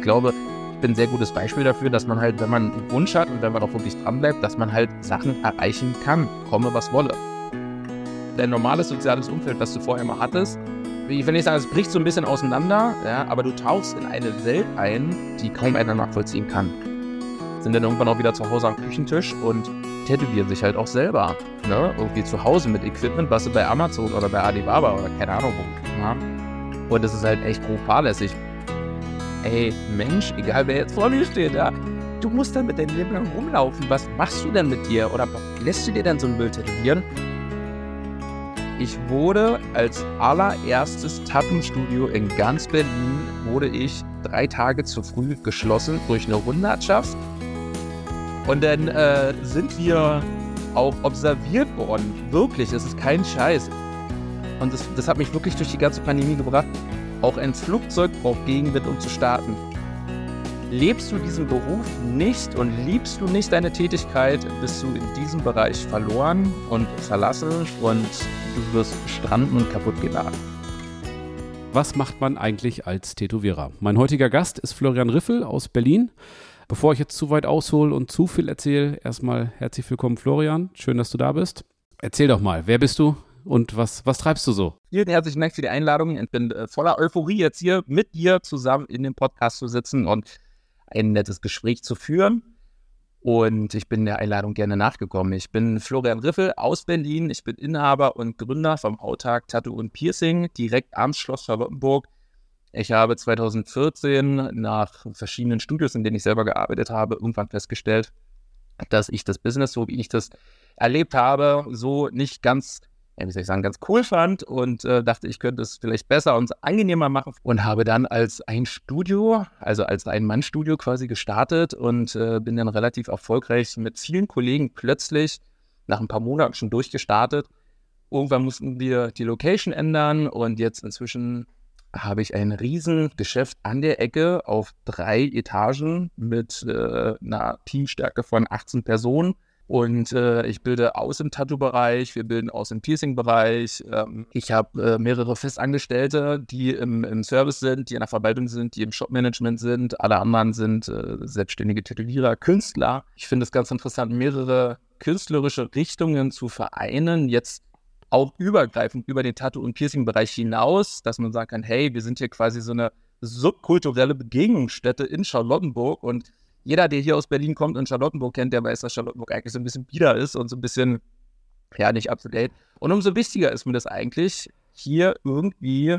ich glaube, ich bin ein sehr gutes Beispiel dafür, dass man halt, wenn man einen Wunsch hat und wenn man auch wirklich dranbleibt, dass man halt Sachen erreichen kann, komme was wolle. Dein normales soziales Umfeld, was du vorher mal hattest, ich will nicht sagen, es bricht so ein bisschen auseinander, ja, aber du tauchst in eine Welt ein, die kaum einer nachvollziehen kann. Sind dann irgendwann auch wieder zu Hause am Küchentisch und tätowieren sich halt auch selber. Ne? Irgendwie zu Hause mit Equipment, was sie bei Amazon oder bei Alibaba oder keine Ahnung wo haben. Und das ist halt echt grob fahrlässig. Ey, Mensch, egal wer jetzt vor mir steht, ja, du musst dann mit deinem Leben lang rumlaufen. Was machst du denn mit dir? Oder lässt du dir dann so ein Müll tätowieren? Ich wurde als allererstes Tattoo-Studio in ganz Berlin, wurde ich drei Tage zu früh geschlossen durch eine Hundertschaft. Und dann äh, sind wir auch observiert worden. Wirklich, es ist kein Scheiß. Und das, das hat mich wirklich durch die ganze Pandemie gebracht. Auch ein Flugzeug braucht Gegenwind, um zu starten. Lebst du diesen Beruf nicht und liebst du nicht deine Tätigkeit, bist du in diesem Bereich verloren und verlassen und du wirst stranden und kaputt geladen. Was macht man eigentlich als Tätowierer? Mein heutiger Gast ist Florian Riffel aus Berlin. Bevor ich jetzt zu weit aushole und zu viel erzähle, erstmal herzlich willkommen, Florian. Schön, dass du da bist. Erzähl doch mal, wer bist du und was, was treibst du so? Vielen herzlichen Dank für die Einladung. Ich bin äh, voller Euphorie, jetzt hier mit dir zusammen in dem Podcast zu sitzen und ein nettes Gespräch zu führen. Und ich bin der Einladung gerne nachgekommen. Ich bin Florian Riffel aus Berlin. Ich bin Inhaber und Gründer vom Hautag Tattoo und Piercing direkt am Schloss Charlottenburg. Ich habe 2014 nach verschiedenen Studios, in denen ich selber gearbeitet habe, irgendwann festgestellt, dass ich das Business, so wie ich das erlebt habe, so nicht ganz wie soll ich sagen, ganz cool fand und äh, dachte, ich könnte es vielleicht besser und angenehmer machen und habe dann als ein Studio, also als ein Mann-Studio quasi gestartet und äh, bin dann relativ erfolgreich mit vielen Kollegen plötzlich nach ein paar Monaten schon durchgestartet. Irgendwann mussten wir die Location ändern und jetzt inzwischen habe ich ein Riesengeschäft an der Ecke auf drei Etagen mit äh, einer Teamstärke von 18 Personen und äh, ich bilde aus im Tattoo-Bereich, wir bilden aus im Piercing-Bereich. Ähm, ich habe äh, mehrere Festangestellte, die im, im, Service sind, die in der Verwaltung sind, die im Shop-Management sind. Alle anderen sind äh, selbstständige Tätowierer, Künstler. Ich finde es ganz interessant, mehrere künstlerische Richtungen zu vereinen. Jetzt auch übergreifend über den Tattoo- und Piercing-Bereich hinaus, dass man sagen kann, hey, wir sind hier quasi so eine subkulturelle Begegnungsstätte in Charlottenburg und jeder, der hier aus Berlin kommt und Charlottenburg kennt, der weiß, dass Charlottenburg eigentlich so ein bisschen bieder ist und so ein bisschen, ja, nicht up to date. Und umso wichtiger ist mir das eigentlich, hier irgendwie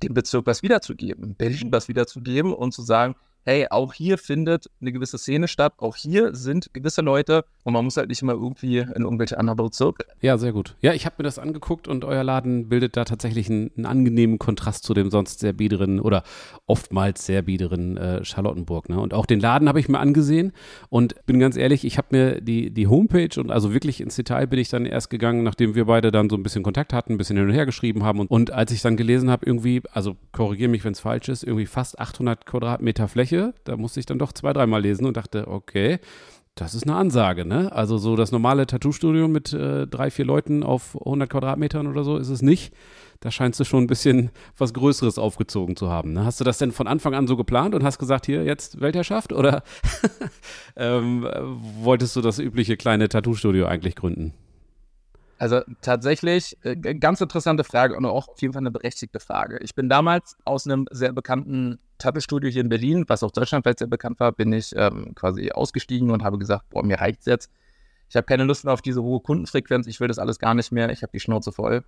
dem Bezirk was wiederzugeben, Berlin was wiederzugeben und zu sagen, hey, auch hier findet eine gewisse Szene statt, auch hier sind gewisse Leute und man muss halt nicht immer irgendwie in irgendwelche anderen Bezirke. Ja, sehr gut. Ja, ich habe mir das angeguckt und euer Laden bildet da tatsächlich einen, einen, angenehmen Kontrast zu dem sonst sehr biederen oder oftmals sehr biederen äh, Charlottenburg. Ne? Und auch den Laden habe ich mir angesehen und bin ganz ehrlich, ich habe mir die, die Homepage und also wirklich ins Detail bin ich dann erst gegangen, nachdem wir beide dann so ein bisschen Kontakt hatten, ein bisschen hin und her geschrieben haben und, und als ich dann gelesen habe, irgendwie, also korrigiere mich, wenn es falsch ist, irgendwie fast 800 Quadratmeter Fläche, da musste ich dann doch zwei, dreimal lesen und dachte, okay, das ist eine Ansage, ne? Also so das normale Tattoo-Studio mit äh, drei, vier Leuten auf 100 Quadratmetern oder so ist es nicht. Da scheinst du schon ein bisschen was Größeres aufgezogen zu haben. Ne? Hast du das denn von Anfang an so geplant und hast gesagt, hier jetzt Weltherrschaft oder ähm, wolltest du das übliche kleine Tattoo-Studio eigentlich gründen? Also tatsächlich, äh, ganz interessante Frage und auch auf jeden Fall eine berechtigte Frage. Ich bin damals aus einem sehr bekannten Tattoo-Studio hier in Berlin, was auch deutschlandweit sehr bekannt war, bin ich ähm, quasi ausgestiegen und habe gesagt, boah, mir reicht's jetzt. Ich habe keine Lust mehr auf diese hohe Kundenfrequenz, ich will das alles gar nicht mehr, ich habe die Schnauze voll.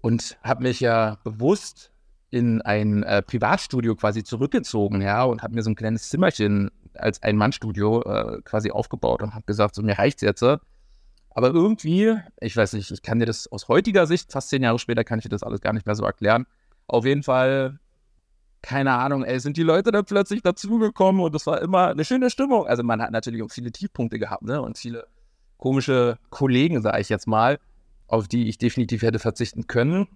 Und habe mich ja bewusst in ein äh, Privatstudio quasi zurückgezogen, ja, und habe mir so ein kleines Zimmerchen als Ein-Mann-Studio äh, quasi aufgebaut und habe gesagt, so mir reicht's jetzt. Aber irgendwie, ich weiß nicht, ich kann dir das aus heutiger Sicht, fast zehn Jahre später, kann ich dir das alles gar nicht mehr so erklären. Auf jeden Fall, keine Ahnung, ey, sind die Leute dann plötzlich dazugekommen und es war immer eine schöne Stimmung. Also man hat natürlich auch viele Tiefpunkte gehabt, ne? Und viele komische Kollegen, sage ich jetzt mal, auf die ich definitiv hätte verzichten können.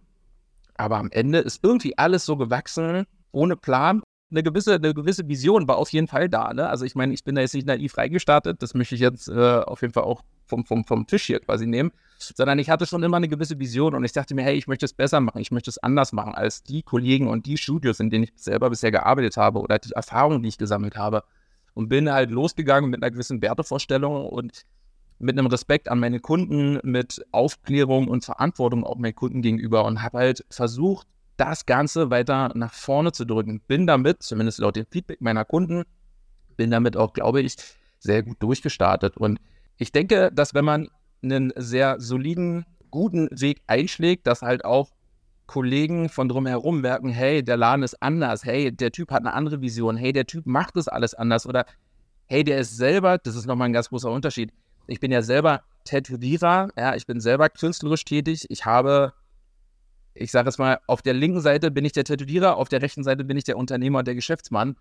Aber am Ende ist irgendwie alles so gewachsen, ohne Plan. Eine gewisse, eine gewisse Vision war auf jeden Fall da. Ne? Also ich meine, ich bin da jetzt nicht naiv reingestartet. Das möchte ich jetzt äh, auf jeden Fall auch vom, vom, vom Tisch hier quasi nehmen. sondern ich hatte schon immer eine gewisse Vision und ich dachte mir, hey, ich möchte es besser machen, ich möchte es anders machen als die Kollegen und die Studios, in denen ich selber bisher gearbeitet habe oder die Erfahrungen, die ich gesammelt habe. Und bin halt losgegangen mit einer gewissen Wertevorstellung und mit einem Respekt an meine Kunden, mit Aufklärung und Verantwortung auch meinen Kunden gegenüber und habe halt versucht, das Ganze weiter nach vorne zu drücken. Bin damit, zumindest laut dem Feedback meiner Kunden, bin damit auch, glaube ich, sehr gut durchgestartet. Und ich denke, dass wenn man einen sehr soliden, guten Weg einschlägt, dass halt auch Kollegen von drumherum merken, hey, der Laden ist anders, hey, der Typ hat eine andere Vision, hey, der Typ macht das alles anders oder hey, der ist selber, das ist nochmal ein ganz großer Unterschied. Ich bin ja selber Tätowierer, ja, ich bin selber künstlerisch tätig. Ich habe, ich sage es mal, auf der linken Seite bin ich der Tätowierer, auf der rechten Seite bin ich der Unternehmer und der Geschäftsmann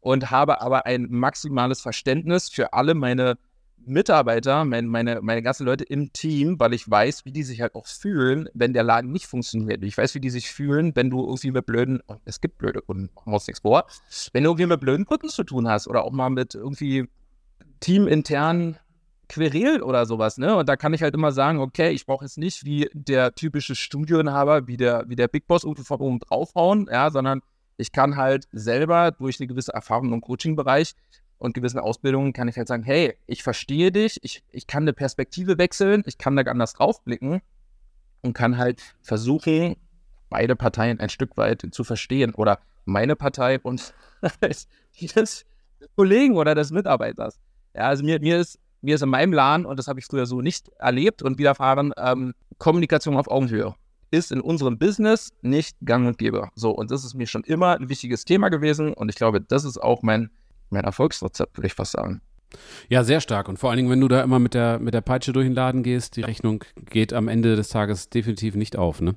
und habe aber ein maximales Verständnis für alle meine Mitarbeiter, mein, meine, meine ganzen Leute im Team, weil ich weiß, wie die sich halt auch fühlen, wenn der Laden nicht funktioniert. Ich weiß, wie die sich fühlen, wenn du irgendwie mit blöden, es gibt blöde Kunden, machen wir uns nichts vor, wenn du irgendwie mit blöden Kunden zu tun hast oder auch mal mit irgendwie teamintern Querel oder sowas, ne? Und da kann ich halt immer sagen, okay, ich brauche jetzt nicht wie der typische Studioinhaber, wie der, wie der Big Boss von oben draufhauen, ja, sondern ich kann halt selber durch eine gewisse Erfahrung im Coaching-Bereich und gewissen Ausbildungen kann ich halt sagen, hey, ich verstehe dich, ich, ich kann eine Perspektive wechseln, ich kann da anders draufblicken und kann halt versuchen, beide Parteien ein Stück weit zu verstehen oder meine Partei und die des Kollegen oder des Mitarbeiters. Ja, also mir, mir ist mir ist in meinem Laden, und das habe ich früher so nicht erlebt und widerfahren, ähm, Kommunikation auf Augenhöhe ist in unserem Business nicht gang und gäbe. So, und das ist mir schon immer ein wichtiges Thema gewesen und ich glaube, das ist auch mein, mein Erfolgsrezept, würde ich fast sagen. Ja, sehr stark. Und vor allen Dingen, wenn du da immer mit der, mit der Peitsche durch den Laden gehst, die Rechnung geht am Ende des Tages definitiv nicht auf. Ne?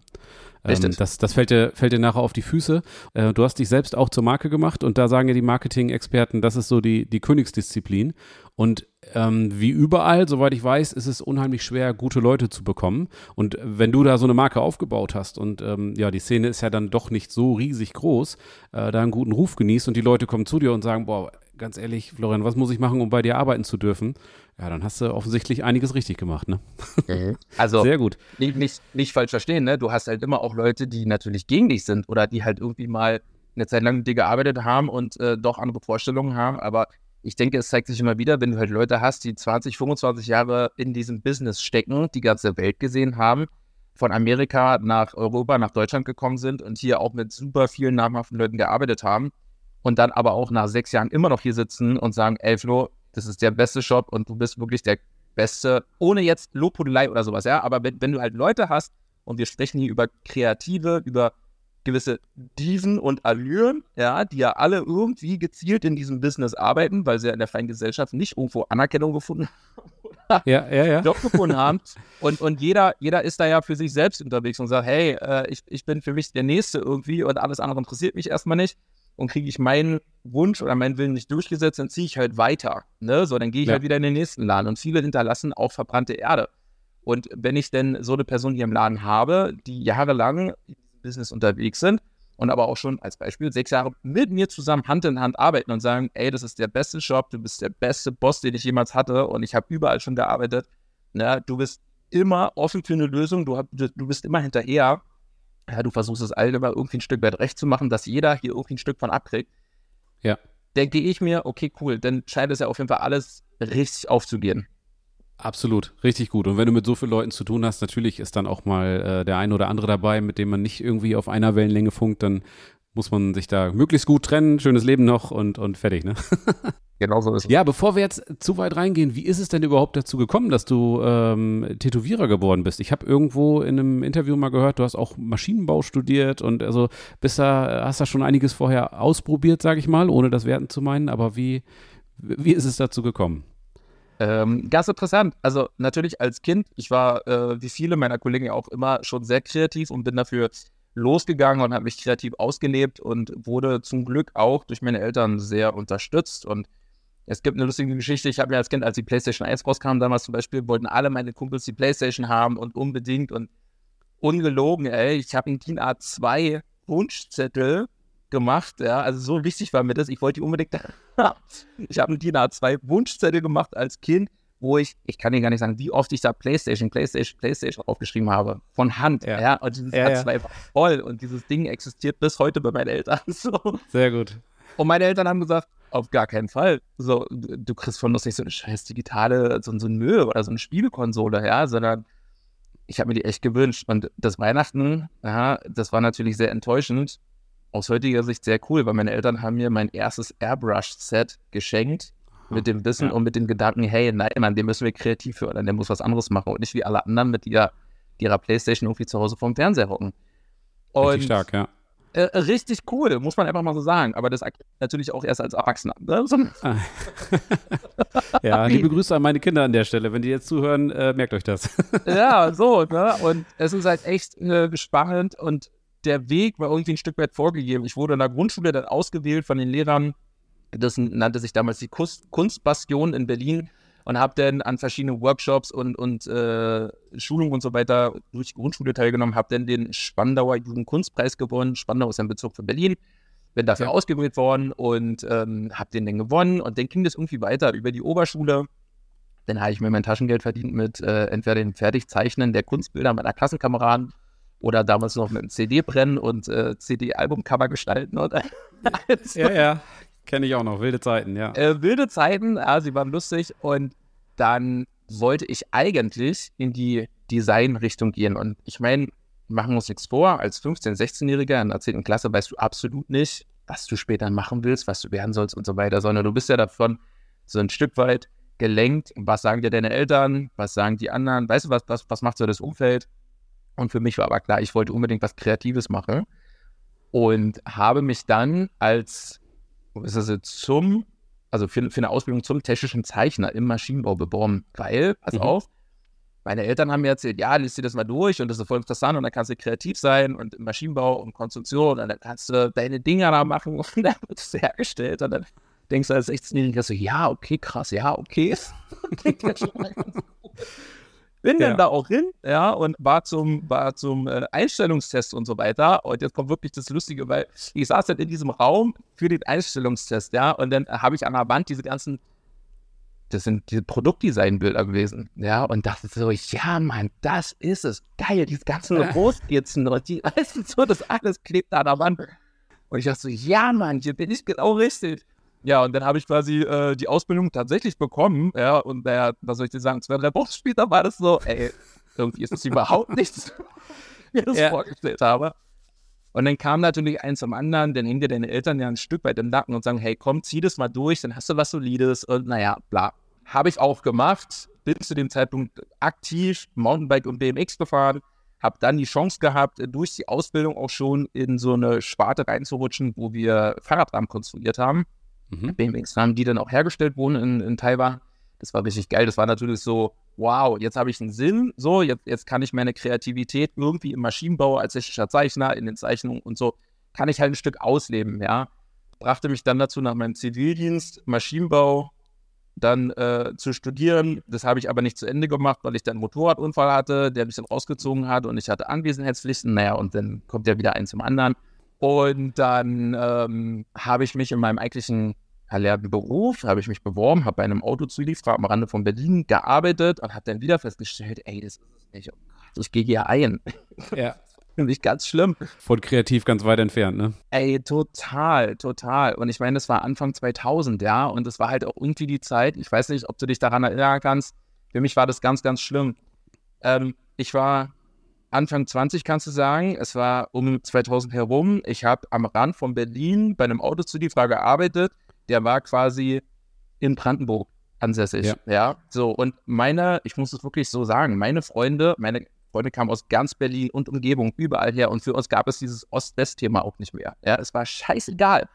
Ähm, das, das fällt, dir, fällt dir nachher auf die Füße. Äh, du hast dich selbst auch zur Marke gemacht und da sagen ja die Marketing-Experten, das ist so die, die Königsdisziplin. Und ähm, wie überall, soweit ich weiß, ist es unheimlich schwer, gute Leute zu bekommen. Und wenn du da so eine Marke aufgebaut hast und ähm, ja, die Szene ist ja dann doch nicht so riesig groß, äh, da einen guten Ruf genießt und die Leute kommen zu dir und sagen, boah, ganz ehrlich, Florian, was muss ich machen, um bei dir arbeiten zu dürfen? Ja, dann hast du offensichtlich einiges richtig gemacht, ne? Mhm. Also, sehr gut. Nicht, nicht, nicht falsch verstehen, ne? Du hast halt immer auch Leute, die natürlich gegen dich sind oder die halt irgendwie mal eine Zeit lang mit dir gearbeitet haben und äh, doch andere Vorstellungen haben. Aber ich denke, es zeigt sich immer wieder, wenn du halt Leute hast, die 20, 25 Jahre in diesem Business stecken, die ganze Welt gesehen haben, von Amerika nach Europa, nach Deutschland gekommen sind und hier auch mit super vielen namhaften Leuten gearbeitet haben und dann aber auch nach sechs Jahren immer noch hier sitzen und sagen, ey Flo, das ist der beste Shop und du bist wirklich der beste, ohne jetzt Lobhudelei oder sowas, ja, aber wenn, wenn du halt Leute hast und wir sprechen hier über Kreative, über gewisse Diven und Allüren, ja, die ja alle irgendwie gezielt in diesem Business arbeiten, weil sie ja in der freien Gesellschaft nicht irgendwo Anerkennung gefunden haben oder ja, ja, ja. Job gefunden haben. Und, und jeder, jeder ist da ja für sich selbst unterwegs und sagt, hey, äh, ich, ich bin für mich der Nächste irgendwie und alles andere interessiert mich erstmal nicht und kriege ich meinen Wunsch oder meinen Willen nicht durchgesetzt, dann ziehe ich halt weiter. Ne? So, dann gehe ich ja. halt wieder in den nächsten Laden. Und viele hinterlassen auch verbrannte Erde. Und wenn ich denn so eine Person hier im Laden habe, die jahrelang diesem Business unterwegs sind und aber auch schon als Beispiel sechs Jahre mit mir zusammen Hand in Hand arbeiten und sagen, ey, das ist der beste Shop, du bist der beste Boss, den ich jemals hatte und ich habe überall schon gearbeitet. Ne? Du bist immer offen für eine Lösung, du, hab, du bist immer hinterher ja, du versuchst es allen immer irgendwie ein Stück weit recht zu machen, dass jeder hier irgendwie ein Stück von abkriegt. Ja. Denke ich mir, okay, cool, dann scheint es ja auf jeden Fall alles richtig aufzugehen. Absolut, richtig gut. Und wenn du mit so vielen Leuten zu tun hast, natürlich ist dann auch mal äh, der ein oder andere dabei, mit dem man nicht irgendwie auf einer Wellenlänge funkt, dann muss man sich da möglichst gut trennen, schönes Leben noch und, und fertig, ne? Genau so ist es. Ja, bevor wir jetzt zu weit reingehen, wie ist es denn überhaupt dazu gekommen, dass du ähm, Tätowierer geworden bist? Ich habe irgendwo in einem Interview mal gehört, du hast auch Maschinenbau studiert und also bist da, hast da schon einiges vorher ausprobiert, sage ich mal, ohne das werten zu meinen. Aber wie, wie ist es dazu gekommen? Ähm, ganz interessant. Also natürlich als Kind, ich war äh, wie viele meiner Kollegen auch immer schon sehr kreativ und bin dafür losgegangen und habe mich kreativ ausgelebt und wurde zum Glück auch durch meine Eltern sehr unterstützt und es gibt eine lustige Geschichte. Ich habe mir als Kind, als die PlayStation 1 rauskam, damals zum Beispiel, wollten alle meine Kumpels die PlayStation haben und unbedingt und ungelogen, ey. Ich habe einen DIN A2 Wunschzettel gemacht, ja. Also so wichtig war mir das. Ich wollte die unbedingt. ich habe einen DIN A2 Wunschzettel gemacht als Kind wo ich, ich kann dir gar nicht sagen, wie oft ich da Playstation, Playstation, Playstation aufgeschrieben habe. Von Hand. Ja. ja und dieses ja, ja. war voll. Und dieses Ding existiert bis heute bei meinen Eltern. So. Sehr gut. Und meine Eltern haben gesagt, auf gar keinen Fall. So, du kriegst von uns nicht so eine scheiß digitale, so, so ein Müll oder so eine Spielkonsole, ja, sondern ich habe mir die echt gewünscht. Und das Weihnachten, ja, das war natürlich sehr enttäuschend. Aus heutiger Sicht sehr cool, weil meine Eltern haben mir mein erstes Airbrush-Set geschenkt mit dem Wissen ja. und mit dem Gedanken, hey, nein, Mann, den müssen wir kreativ fördern, der muss was anderes machen und nicht wie alle anderen mit ihrer, ihrer Playstation irgendwie zu Hause vorm Fernseher hocken. Und Richtig stark, ja. Äh, richtig cool, muss man einfach mal so sagen. Aber das natürlich auch erst als Erwachsener. Ne? Ja, liebe Grüße an meine Kinder an der Stelle. Wenn die jetzt zuhören, äh, merkt euch das. ja, so, ne? Und es ist halt echt äh, spannend und der Weg war irgendwie ein Stück weit vorgegeben. Ich wurde in der Grundschule dann ausgewählt von den Lehrern. Das nannte sich damals die Kunstbastion in Berlin und habe dann an verschiedenen Workshops und, und äh, Schulungen und so weiter durch die Grundschule teilgenommen, habe dann den Spandauer Jugendkunstpreis gewonnen. Spandau ist ein Bezug für Berlin. Bin dafür ja. ausgewählt worden und ähm, habe den dann gewonnen. Und dann ging das irgendwie weiter über die Oberschule. Dann habe ich mir mein Taschengeld verdient mit äh, entweder dem Fertigzeichnen der Kunstbilder meiner Klassenkameraden oder damals noch mit dem CD-Brennen und äh, CD-Albumcover gestalten. Oder? ja, ja. Kenne ich auch noch, wilde Zeiten, ja. Äh, wilde Zeiten, ja, sie waren lustig und dann wollte ich eigentlich in die Design-Richtung gehen. Und ich meine, machen wir uns nichts vor, als 15-, 16-Jähriger in der 10. Klasse weißt du absolut nicht, was du später machen willst, was du werden sollst und so weiter, sondern du bist ja davon so ein Stück weit gelenkt. Was sagen dir deine Eltern? Was sagen die anderen? Weißt du, was, was, was macht so das Umfeld? Und für mich war aber klar, ich wollte unbedingt was Kreatives machen und habe mich dann als ist das jetzt zum, also für, für eine Ausbildung zum technischen Zeichner im Maschinenbau beworben. Weil, pass mhm. auf, meine Eltern haben mir erzählt, ja, liest dir das mal durch und das ist voll interessant und dann kannst du kreativ sein und im Maschinenbau und Konstruktion und dann kannst du deine Dinger da machen und dann wird es hergestellt und dann denkst du als 16-Jähriger so, ja, okay, krass, ja, okay. Klingt ja schon mal ganz gut. Bin ja. dann da auch hin, ja, und war zum, war zum äh, Einstellungstest und so weiter. Und jetzt kommt wirklich das Lustige, weil ich saß dann in diesem Raum für den Einstellungstest, ja, und dann habe ich an der Wand diese ganzen, das sind diese Produktdesignbilder gewesen, ja, und dachte so, ja, Mann, das ist es. Geil, diese ganzen Rostskizzen und die, weißt du, so, das alles klebt da an der Wand. Und ich dachte so, ja, Mann, hier bin ich genau richtig. Ja, und dann habe ich quasi äh, die Ausbildung tatsächlich bekommen. Ja, und naja, was soll ich dir sagen, zwei, drei Wochen später war das so, ey, irgendwie ist das überhaupt nichts, wie ich das ja. vorgestellt habe. Und dann kam natürlich eins zum anderen, dann hängen dir deine Eltern ja ein Stück weit im Nacken und sagen, hey, komm, zieh das mal durch, dann hast du was Solides und naja, bla. Habe ich auch gemacht, bin zu dem Zeitpunkt aktiv Mountainbike und BMX gefahren, habe dann die Chance gehabt, durch die Ausbildung auch schon in so eine Sparte reinzurutschen, wo wir Fahrradrahmen konstruiert haben. Mhm. BMX-Rahmen, die dann auch hergestellt wurden in, in Taiwan. Das war richtig geil. Das war natürlich so, wow, jetzt habe ich einen Sinn, so, jetzt, jetzt kann ich meine Kreativität irgendwie im Maschinenbau als technischer Zeichner, in den Zeichnungen und so, kann ich halt ein Stück ausleben, ja. Brachte mich dann dazu, nach meinem Zivildienst Maschinenbau dann äh, zu studieren. Das habe ich aber nicht zu Ende gemacht, weil ich dann einen Motorradunfall hatte, der mich dann rausgezogen hat und ich hatte Anwesenheitspflichten. Naja, und dann kommt ja wieder eins zum anderen. Und dann ähm, habe ich mich in meinem eigentlichen erlernten Beruf, habe ich mich beworben, habe bei einem Autozulieferer am Rande von Berlin gearbeitet und habe dann wieder festgestellt, ey, das ist nicht. Ich gehe hier ein. Ja. Finde ich ganz schlimm. Von kreativ ganz weit entfernt, ne? Ey, total, total. Und ich meine, das war Anfang 2000, ja. Und das war halt auch irgendwie die Zeit, ich weiß nicht, ob du dich daran erinnern kannst. Für mich war das ganz, ganz schlimm. Ähm, ich war Anfang 20 kannst du sagen, es war um 2000 herum. Ich habe am Rand von Berlin bei einem Autozulieferer gearbeitet. Der war quasi in Brandenburg ansässig. Ja. ja. So, und meine, ich muss es wirklich so sagen, meine Freunde, meine Freunde kamen aus ganz Berlin und Umgebung, überall her. Und für uns gab es dieses Ost-West-Thema auch nicht mehr. Ja, es war scheißegal.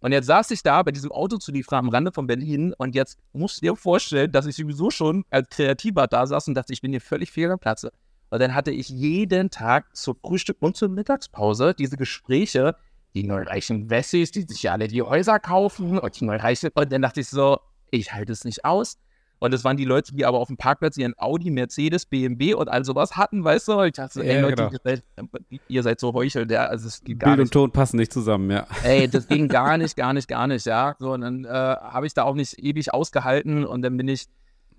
Und jetzt saß ich da bei diesem Autozulieferer am Rande von Berlin und jetzt musst du dir vorstellen, dass ich sowieso schon als Kreativer da saß und dachte, ich bin hier völlig fehl am Platze. Und dann hatte ich jeden Tag zum Frühstück und zur Mittagspause diese Gespräche, die neureichen Wessis, die sich ja alle die Häuser kaufen und die neureichen. Und dann dachte ich so, ich halte es nicht aus. Und das waren die Leute, die aber auf dem Parkplatz ihren Audi, Mercedes, BMW und all sowas hatten, weißt du? Ich dachte so, ey ja, Leute, genau. ihr, seid, ihr, seid, so heuchelt, ja. Also es geht gar Bild nicht. und Ton passen nicht zusammen, ja. Ey, das ging gar nicht, gar nicht, gar nicht, ja. So, und dann äh, habe ich da auch nicht ewig ausgehalten und dann bin ich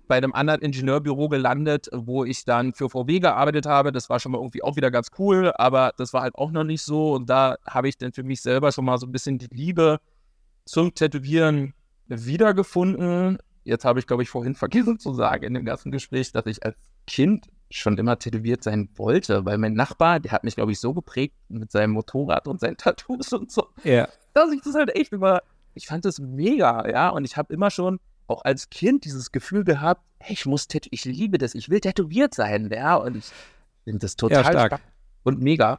bei einem anderen Ingenieurbüro gelandet, wo ich dann für VW gearbeitet habe. Das war schon mal irgendwie auch wieder ganz cool, aber das war halt auch noch nicht so. Und da habe ich dann für mich selber schon mal so ein bisschen die Liebe zum Tätowieren wiedergefunden. Jetzt habe ich, glaube ich, vorhin vergessen zu sagen in dem ganzen Gespräch, dass ich als Kind schon immer tätowiert sein wollte, weil mein Nachbar, der hat mich, glaube ich, so geprägt mit seinem Motorrad und seinen Tattoos und so, ja. dass ich das halt echt immer, ich fand das mega, ja, und ich habe immer schon auch als Kind dieses Gefühl gehabt, hey, ich muss ich liebe das, ich will tätowiert sein, ja, und ich finde das total ja, stark. und mega.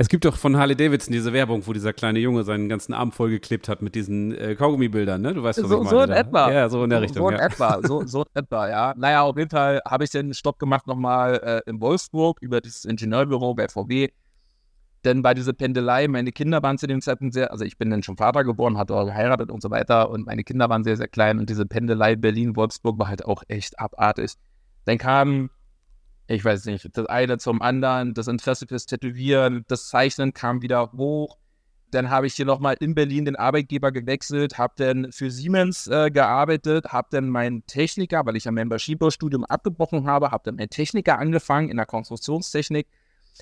Es gibt doch von Harley Davidson diese Werbung, wo dieser kleine Junge seinen ganzen Arm vollgeklebt hat mit diesen äh, Kaugummi-Bildern, ne? Du weißt, was so, ich meine. So in etwa. Ja, so in der so, Richtung. So in ja. etwa, so, so in etwa, ja. Naja, auf jeden Fall habe ich den Stopp gemacht nochmal äh, in Wolfsburg über dieses Ingenieurbüro bei VW. Denn bei dieser Pendelei, meine Kinder waren zu dem Zeitpunkt sehr, also ich bin dann schon Vater geboren, hatte auch geheiratet und so weiter und meine Kinder waren sehr, sehr klein und diese Pendelei Berlin-Wolfsburg war halt auch echt abartig. Dann kam ich weiß nicht, das eine zum anderen, das Interesse fürs Tätowieren, das Zeichnen kam wieder hoch. Dann habe ich hier nochmal in Berlin den Arbeitgeber gewechselt, habe dann für Siemens äh, gearbeitet, habe dann meinen Techniker, weil ich ja mein Maschinenbaustudium abgebrochen habe, habe dann meinen Techniker angefangen in der Konstruktionstechnik,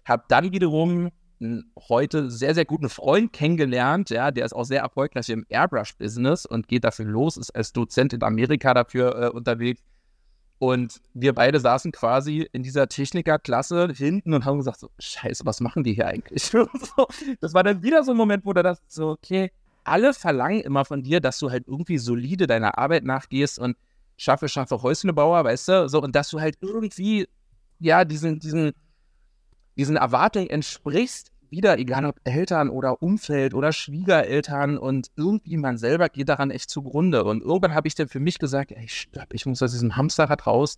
habe dann wiederum einen heute sehr, sehr guten Freund kennengelernt, ja, der ist auch sehr erfolgreich im Airbrush-Business und geht dafür los, ist als Dozent in Amerika dafür äh, unterwegs und wir beide saßen quasi in dieser Technikerklasse hinten und haben gesagt: so, Scheiße, was machen die hier eigentlich? das war dann wieder so ein Moment, wo du das so, okay, alle verlangen immer von dir, dass du halt irgendwie solide deiner Arbeit nachgehst und schaffe, schaffe Häuslebauer, weißt du? So, und dass du halt irgendwie, ja, diesen, diesen, diesen Erwartungen entsprichst, wieder, egal ob Eltern oder Umfeld oder Schwiegereltern und irgendwie man selber geht daran echt zugrunde. Und irgendwann habe ich dann für mich gesagt, ey, stopp, ich muss aus diesem Hamsterrad raus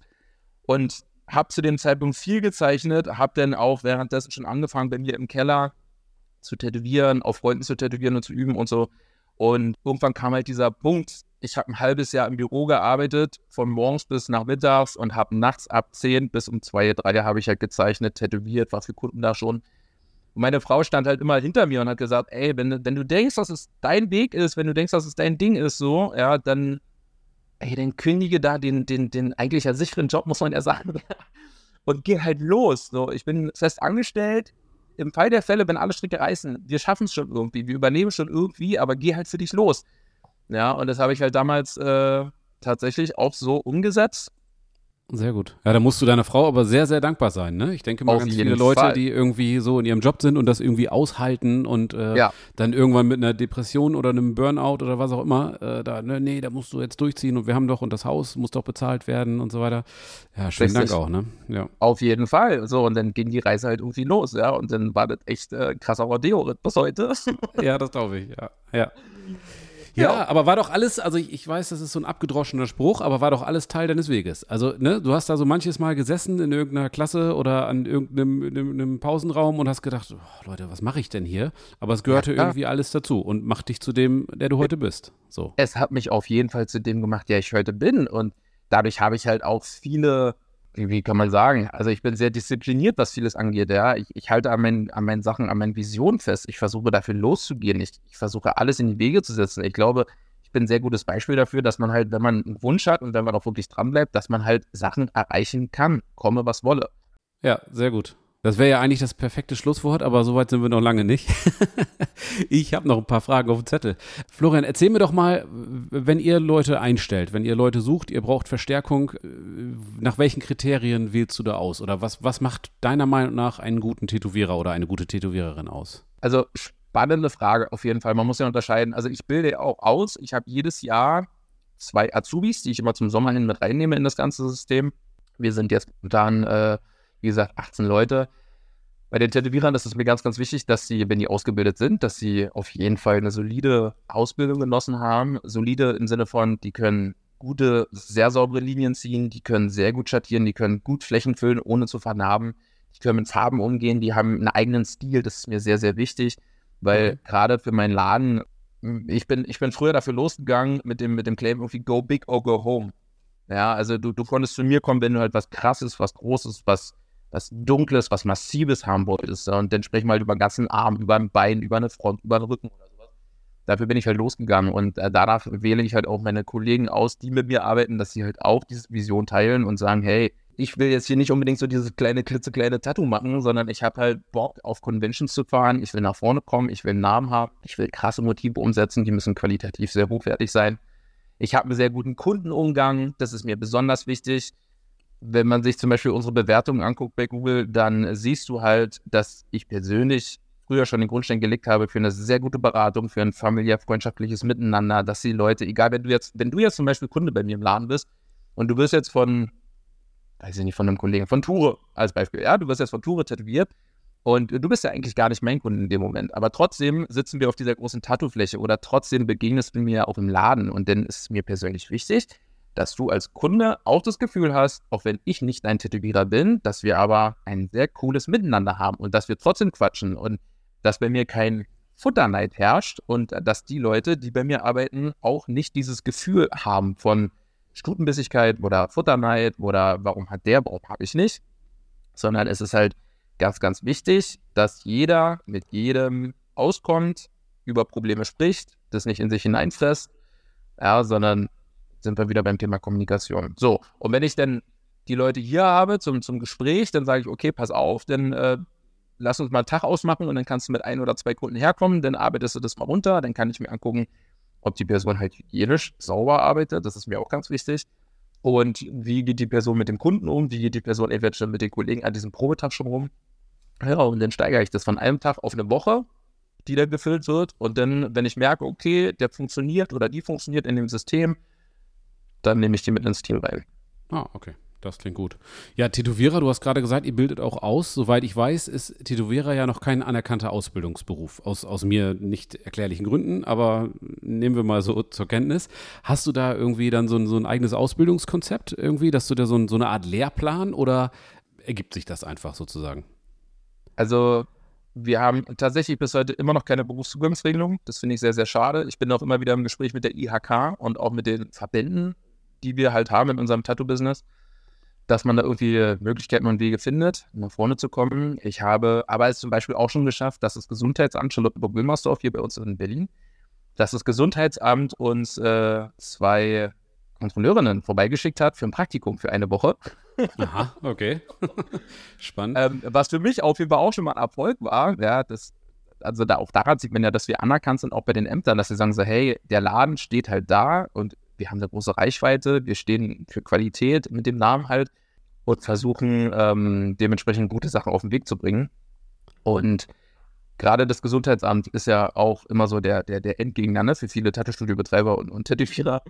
und habe zu dem Zeitpunkt viel gezeichnet, habe dann auch währenddessen schon angefangen, bei mir im Keller zu tätowieren, auf Freunden zu tätowieren und zu üben und so. Und irgendwann kam halt dieser Punkt, ich habe ein halbes Jahr im Büro gearbeitet, von morgens bis nachmittags und habe nachts ab 10 bis um 2, 3 habe ich halt gezeichnet, tätowiert, was für Kunden da schon. Und meine Frau stand halt immer hinter mir und hat gesagt, ey, wenn, wenn du denkst, dass es dein Weg ist, wenn du denkst, dass es dein Ding ist, so, ja, dann, ey, dann kündige da den, den, den eigentlich ja sicheren Job, muss man ja sagen. und geh halt los. So, ich bin fest angestellt. Im Fall der Fälle, wenn alle Stricke reißen, wir schaffen es schon irgendwie, wir übernehmen schon irgendwie, aber geh halt für dich los. Ja, und das habe ich halt damals äh, tatsächlich auch so umgesetzt. Sehr gut. Ja, da musst du deiner Frau aber sehr, sehr dankbar sein, ne? Ich denke mal, Auf ganz viele Leute, Fall. die irgendwie so in ihrem Job sind und das irgendwie aushalten und äh, Ja. dann irgendwann mit einer Depression oder einem Burnout oder was auch immer, äh, da, ne, nee, da musst du jetzt durchziehen und wir haben doch und das Haus muss doch bezahlt werden und so weiter. Ja, schönen Richtig. Dank auch, ne? Ja. Auf jeden Fall. So, und dann ging die Reise halt irgendwie los, ja. Und dann war das echt äh, krasser Rodeo bis heute. Ja, das glaube ich, ja. Ja. Ja, Ja. aber war doch alles, also ich, ich weiß, das ist so ein abgedroschener Spruch, aber war doch alles Teil deines Weges. Also, ne, du hast da so manches Mal gesessen in irgendeiner Klasse oder an irgendeinem einem, einem Pausenraum und hast gedacht, oh, Leute, was mache ich denn hier? Aber es gehörte Ja, irgendwie alles dazu und macht dich zu dem, der du heute bist. So. es hat mich auf jeden Fall zu dem gemacht, der ich heute bin. Und dadurch habe ich halt auch viele, wie kann man sagen, also ich bin sehr diszipliniert, was vieles angeht. Ja, ich, ich halte an meinen, an meinen Sachen, an meinen Visionen fest. Ich versuche dafür loszugehen. Ich, ich versuche alles in die Wege zu setzen. Ich glaube, ich bin ein sehr gutes Beispiel dafür, dass man halt, wenn man einen Wunsch hat und wenn man auch wirklich dranbleibt, dass man halt Sachen erreichen kann, komme was wolle. Ja, sehr gut. Das wäre ja eigentlich das perfekte Schlusswort, aber soweit sind wir noch lange nicht. ich habe noch ein paar Fragen auf dem Zettel. Florian, erzähl mir doch mal, wenn ihr Leute einstellt, wenn ihr Leute sucht, ihr braucht Verstärkung, äh, nach welchen Kriterien wählst du da aus? Oder was, was macht deiner Meinung nach einen guten Tätowierer oder eine gute Tätowiererin aus? Also spannende Frage auf jeden Fall. Man muss ja unterscheiden. Also ich bilde auch aus. Ich habe jedes Jahr zwei Azubis, die ich immer zum Sommer hin mit reinnehme in das ganze System. Wir sind jetzt dann, äh, wie gesagt, 18 Leute. Bei den Tätowierern ist es mir ganz, ganz wichtig, dass sie, wenn die ausgebildet sind, dass sie auf jeden Fall eine solide Ausbildung genossen haben. Solide im Sinne von, die können gute, sehr saubere Linien ziehen, die können sehr gut schattieren, die können gut Flächen füllen, ohne zu vernarben. Die können mit Farben umgehen, die haben einen eigenen Stil, das ist mir sehr, sehr wichtig, weil Mhm. gerade für meinen Laden, ich bin, ich bin früher dafür losgegangen mit dem, mit dem Claim irgendwie Go Big or Go Home. Ja, also du, du konntest zu mir kommen, wenn du halt was krasses, was Großes, was, was Dunkles, was Massives haben wolltest. Und dann sprechen wir halt über den ganzen Arm, über ein Bein, über eine Front, über den Rücken oder sowas. dafür bin ich halt losgegangen und äh, danach wähle ich halt auch meine Kollegen aus, die mit mir arbeiten, dass sie halt auch diese Vision teilen und sagen, hey, ich will jetzt hier nicht unbedingt so dieses kleine, klitzekleine Tattoo machen, sondern ich habe halt Bock, auf Conventions zu fahren. Ich will nach vorne kommen, ich will einen Namen haben, ich will krasse Motive umsetzen, die müssen qualitativ sehr hochwertig sein. Ich habe einen sehr guten Kundenumgang, das ist mir besonders wichtig. Wenn man sich zum Beispiel unsere Bewertungen anguckt bei Google, dann siehst du halt, dass ich persönlich früher schon den Grundstein gelegt habe für eine sehr gute Beratung, für ein familiär freundschaftliches Miteinander, dass die Leute, egal wenn du jetzt, wenn du jetzt zum Beispiel Kunde bei mir im Laden bist und du wirst jetzt von weiß ich nicht, von einem Kollegen, von Ture als Beispiel. Ja, du wirst jetzt von Ture tätowiert und du bist ja eigentlich gar nicht mein Kunde in dem Moment. Aber trotzdem sitzen wir auf dieser großen Tattoo-Fläche oder trotzdem begegnest du mir auch im Laden. Und dann ist es mir persönlich wichtig, dass du als Kunde auch das Gefühl hast, auch wenn ich nicht dein Tätowierer bin, dass wir aber ein sehr cooles Miteinander haben und dass wir trotzdem quatschen und dass bei mir kein Futterneid herrscht und dass die Leute, die bei mir arbeiten, auch nicht dieses Gefühl haben von, Stutenbissigkeit oder Futterneid oder warum hat der, warum habe ich nicht, sondern es ist halt ganz, ganz wichtig, dass jeder mit jedem auskommt, über Probleme spricht, das nicht in sich hineinfresst, ja, sondern sind wir wieder beim Thema Kommunikation. So, und wenn ich dann die Leute hier habe zum, zum Gespräch, dann sage ich, okay, pass auf, dann äh, lass uns mal einen Tag ausmachen und dann kannst du mit ein oder zwei Kunden herkommen, dann arbeitest du das mal runter, dann kann ich mir angucken, ob die Person halt hygienisch sauber arbeitet, das ist mir auch ganz wichtig. Und wie geht die Person mit dem Kunden um? Wie geht die Person eventuell mit den Kollegen an diesem Probetag schon rum? Ja, und dann steigere ich das von einem Tag auf eine Woche, die dann gefüllt wird. Und dann, wenn ich merke, okay, der funktioniert oder die funktioniert in dem System, dann nehme ich die mit ins Team rein. Ah, okay. Das klingt gut. Ja, Tätowierer, du hast gerade gesagt, ihr bildet auch aus. Soweit ich weiß, ist Tätowierer ja noch kein anerkannter Ausbildungsberuf. Aus, aus mir nicht erklärlichen Gründen, aber nehmen wir mal so zur Kenntnis. Hast du da irgendwie dann so ein, so ein eigenes Ausbildungskonzept irgendwie, dass du da so, ein, so eine Art Lehrplan oder ergibt sich das einfach sozusagen? Also, wir haben tatsächlich bis heute immer noch keine Berufszugangsregelung. Das finde ich sehr, sehr schade. Ich bin auch immer wieder im Gespräch mit der IHK und auch mit den Verbänden, die wir halt haben in unserem Tattoo-Business dass man da irgendwie Möglichkeiten und Wege findet, nach vorne zu kommen. Ich habe aber es zum Beispiel auch schon geschafft, dass das Gesundheitsamt Charlottenburg-Wilmersdorf hier bei uns in Berlin, dass das Gesundheitsamt uns äh, zwei Kontrolleurinnen vorbeigeschickt hat für ein Praktikum für eine Woche. Aha, okay. Spannend. Ähm, was für mich auf jeden Fall auch schon mal ein Erfolg war, ja, das, also da auch daran sieht man ja, dass wir anerkannt sind, auch bei den Ämtern, dass sie sagen so, hey, der Laden steht halt da und wir haben eine große Reichweite, wir stehen für Qualität mit dem Namen halt und versuchen ähm, dementsprechend gute Sachen auf den Weg zu bringen. Und gerade das Gesundheitsamt ist ja auch immer so der, der, der Endgegner ne, für viele Tattoo-Studio-Betreiber und, und Tätowierer.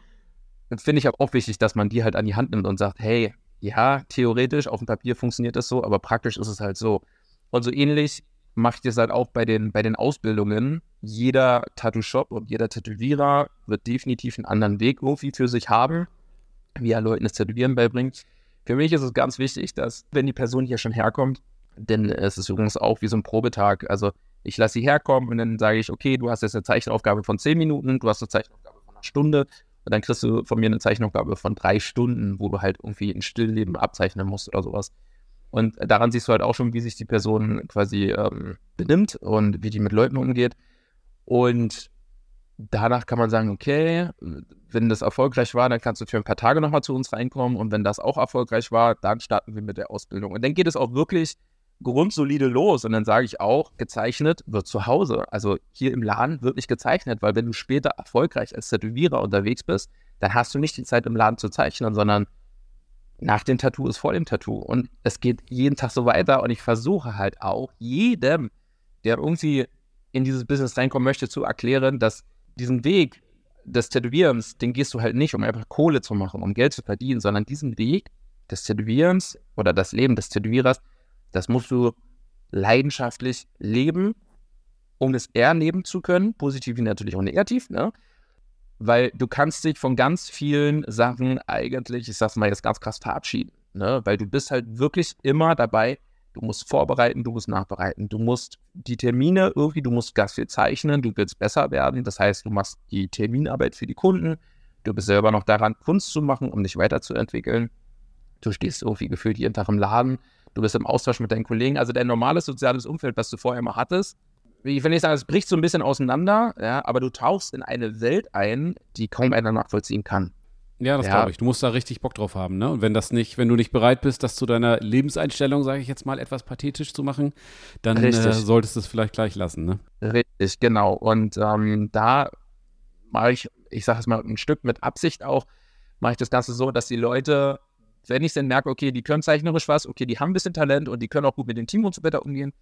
Finde ich auch wichtig, dass man die halt an die Hand nimmt und sagt, hey, ja, theoretisch auf dem Papier funktioniert das so, aber praktisch ist es halt so. Und so ähnlich mache ich das halt auch bei den, bei den Ausbildungen. Jeder Tattoo-Shop und jeder Tätowierer wird definitiv einen anderen Weg irgendwie für sich haben, wie er Leuten das Tätowieren beibringt. Für mich ist es ganz wichtig, dass, wenn die Person hier schon herkommt, denn es ist übrigens auch wie so ein Probetag. Also ich lasse sie herkommen und dann sage ich, okay, du hast jetzt eine Zeichenaufgabe von zehn Minuten, du hast eine Zeichenaufgabe von einer Stunde und dann kriegst du von mir eine Zeichenaufgabe von drei Stunden, wo du halt irgendwie ein Stillleben abzeichnen musst oder sowas. Und daran siehst du halt auch schon, wie sich die Person quasi ähm, benimmt und wie die mit Leuten umgeht. Und danach kann man sagen, okay, wenn das erfolgreich war, dann kannst du für ein paar Tage nochmal zu uns reinkommen. Und wenn das auch erfolgreich war, dann starten wir mit der Ausbildung. Und dann geht es auch wirklich grundsolide los. Und dann sage ich auch, gezeichnet wird zu Hause. Also hier im Laden wird nicht gezeichnet, weil wenn du später erfolgreich als Tätowierer unterwegs bist, dann hast du nicht die Zeit im Laden zu zeichnen, sondern nach dem Tattoo ist vor dem Tattoo. Und es geht jeden Tag so weiter. Und ich versuche halt auch jedem, der irgendwie in dieses Business reinkommen möchte, zu erklären, dass diesen Weg des Tätowierens, den gehst du halt nicht, um einfach Kohle zu machen, um Geld zu verdienen, sondern diesen Weg des Tätowierens oder das Leben des Tätowierers, das musst du leidenschaftlich leben, um es eher nehmen zu können, positiv wie natürlich auch negativ, ne? Weil du kannst dich von ganz vielen Sachen eigentlich, ich sag's mal jetzt ganz krass, verabschieden. Ne? Weil du bist halt wirklich immer dabei, du musst vorbereiten, du musst nachbereiten, du musst die Termine irgendwie, du musst ganz viel zeichnen, du willst besser werden. Das heißt, du machst die Terminarbeit für die Kunden, du bist selber noch daran, Kunst zu machen, um dich weiterzuentwickeln. Du stehst irgendwie gefühlt jeden Tag im Laden, du bist im Austausch mit deinen Kollegen. Also dein normales soziales Umfeld, was du vorher mal hattest, ich will nicht sagen, es bricht so ein bisschen auseinander, ja, aber du tauchst in eine Welt ein, die kaum einer nachvollziehen kann. Ja, das ja. glaube ich. Du musst da richtig Bock drauf haben, ne? Und wenn das nicht, wenn du nicht bereit bist, das zu deiner Lebenseinstellung, sage ich jetzt mal, etwas pathetisch zu machen, dann äh, solltest du es vielleicht gleich lassen, ne? Richtig, genau. Und ähm, da mache ich, ich sage es mal, ein Stück mit Absicht auch, mache ich das Ganze so, dass die Leute, wenn ich dann merke, okay, die können zeichnerisch was, okay, die haben ein bisschen Talent und die können auch gut mit dem Team und so weiter umgehen,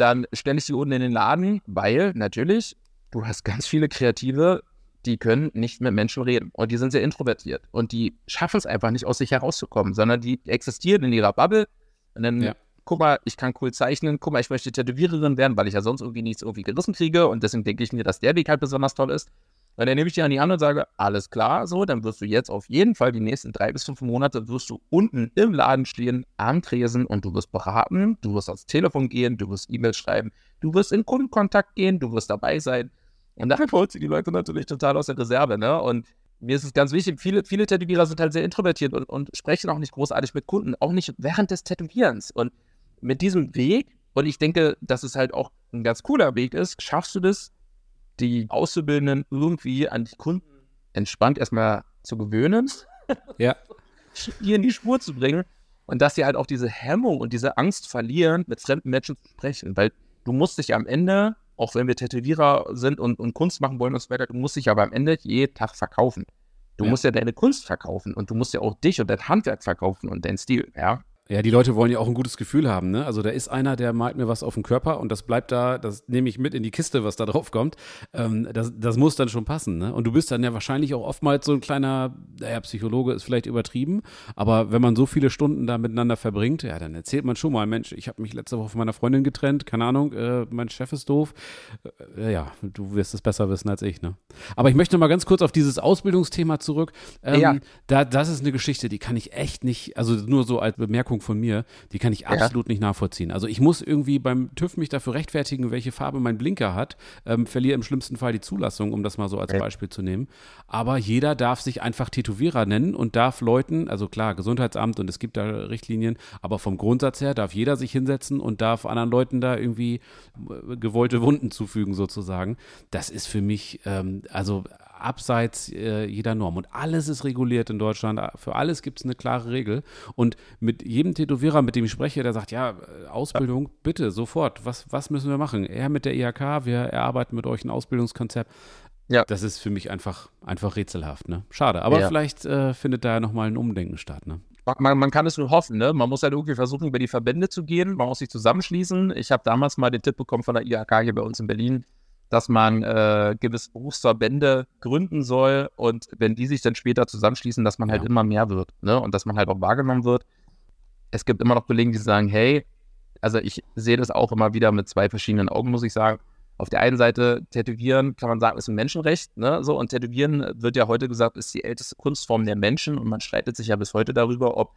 dann stelle ich sie unten in den Laden, weil natürlich, du hast ganz viele Kreative, die können nicht mit Menschen reden und die sind sehr introvertiert und die schaffen es einfach nicht aus sich herauszukommen, sondern die existieren in ihrer Bubble und dann ja. guck mal, ich kann cool zeichnen, guck mal, ich möchte Tätowiererin werden, weil ich ja sonst irgendwie nichts irgendwie gerissen kriege und deswegen denke ich mir, dass der Weg halt besonders toll ist. Und dann nehme ich die an die Hand und sage, alles klar, so, dann wirst du jetzt auf jeden Fall die nächsten drei bis fünf Monate wirst du unten im Laden stehen, am Tresen und du wirst beraten, du wirst ans Telefon gehen, du wirst E-Mails schreiben, du wirst in Kundenkontakt gehen, du wirst dabei sein und dann holt sie die Leute natürlich total aus der Reserve, ne? Und mir ist es ganz wichtig, viele, viele Tätowierer sind halt sehr introvertiert und, und sprechen auch nicht großartig mit Kunden, auch nicht während des Tätowierens. Und mit diesem Weg, und ich denke, dass es halt auch ein ganz cooler Weg ist, schaffst du das, die Auszubildenden irgendwie an die Kunden entspannt erstmal zu gewöhnen. Ja. die in die Spur zu bringen. Und dass sie halt auch diese Hemmung und diese Angst verlieren, mit fremden Menschen zu sprechen. Weil du musst dich am Ende auch wenn wir Tätowierer sind und, und Kunst machen wollen und so weiter, du musst dich aber am Ende jeden Tag verkaufen. Du ja. musst ja deine Kunst verkaufen und du musst ja auch dich und dein Handwerk verkaufen und deinen Stil, ja. Ja, die Leute wollen ja auch ein gutes Gefühl haben, ne? Also da ist einer, der malt mir was auf den Körper und das bleibt da, das nehme ich mit in die Kiste, was da drauf kommt. Ähm, das, das muss dann schon passen, ne? Und du bist dann ja wahrscheinlich auch oftmals so ein kleiner, naja, Psychologe ist vielleicht übertrieben, aber wenn man so viele Stunden da miteinander verbringt, ja, dann erzählt man schon mal, Mensch, ich habe mich letzte Woche von meiner Freundin getrennt, keine Ahnung, äh, mein Chef ist doof. Äh, ja, du wirst es besser wissen als ich, ne? Aber ich möchte noch mal ganz kurz auf dieses Ausbildungsthema zurück. Ähm, ja. Da, das ist eine Geschichte, die kann ich echt nicht, also nur so als Bemerkung von mir, die kann ich absolut ja. nicht nachvollziehen. Also ich muss irgendwie beim TÜV mich dafür rechtfertigen, welche Farbe mein Blinker hat, ähm, verliere im schlimmsten Fall die Zulassung, um das mal so als. Beispiel zu nehmen. Aber jeder darf sich einfach Tätowierer nennen und darf Leuten, also klar, Gesundheitsamt und es gibt da Richtlinien, aber vom Grundsatz her darf jeder sich hinsetzen und darf anderen Leuten da irgendwie äh, gewollte Wunden zufügen sozusagen. Das ist für mich, ähm, also abseits äh, jeder Norm. Und alles ist reguliert in Deutschland. Für alles gibt es eine klare Regel. Und mit jedem Tätowierer, mit dem ich spreche, der sagt, ja, äh, Ausbildung, bitte, sofort. Was, was müssen wir machen? Er mit der IHK, wir erarbeiten mit euch ein Ausbildungskonzept. Ja. Das ist für mich einfach, einfach rätselhaft. Ne? Schade. Aber ja. vielleicht äh, findet da nochmal ein Umdenken statt. Ne? Man, man, kann es nur hoffen, ne? Man muss halt irgendwie versuchen, über die Verbände zu gehen. Man muss sich zusammenschließen. Ich habe damals mal den Tipp bekommen von der IHK hier bei uns in Berlin dass man äh, gewisse Berufsverbände gründen soll und wenn die sich dann später zusammenschließen, dass man halt ja. immer mehr wird ne? und dass man halt auch wahrgenommen wird. Es gibt immer noch Kollegen, die sagen, hey, also ich sehe das auch immer wieder mit zwei verschiedenen Augen, muss ich sagen. Auf der einen Seite, Tätowieren, kann man sagen, ist ein Menschenrecht, ne? So, und Tätowieren wird ja heute gesagt, ist die älteste Kunstform der Menschen und man streitet sich ja bis heute darüber, ob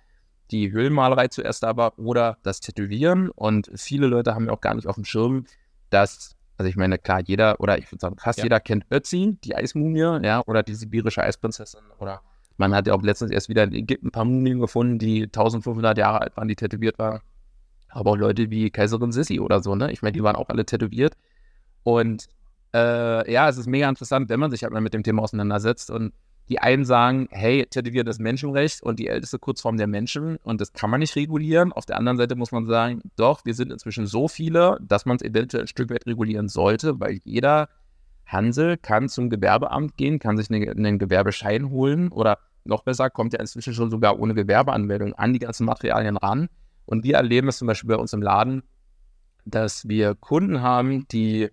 die Höhlenmalerei zuerst da war oder das Tätowieren. Und viele Leute haben ja auch gar nicht auf dem Schirm, dass also ich meine, klar, jeder, oder ich würde sagen, fast ja. jeder kennt Ötzi, die Eismumie, ja, oder die sibirische Eisprinzessin. Oder man hat ja auch letztens erst wieder in Ägypten ein paar Mumien gefunden, die 1500 Jahre alt waren, die tätowiert waren. Aber auch Leute wie Kaiserin Sissi oder so, ne? Ich meine, die waren auch alle tätowiert. Und äh, ja, es ist mega interessant, wenn man sich halt mal mit dem Thema auseinandersetzt. Und die einen sagen, hey, Tätowieren ist Menschenrecht und die älteste Kurzform der Menschen und das kann man nicht regulieren. Auf der anderen Seite muss man sagen, doch, wir sind inzwischen so viele, dass man es eventuell ein Stück weit regulieren sollte, weil jeder Hansel kann zum Gewerbeamt gehen, kann sich einen, einen Gewerbeschein holen oder noch besser, kommt ja inzwischen schon sogar ohne Gewerbeanmeldung an die ganzen Materialien ran. Und wir erleben es zum Beispiel bei uns im Laden, dass wir Kunden haben, die,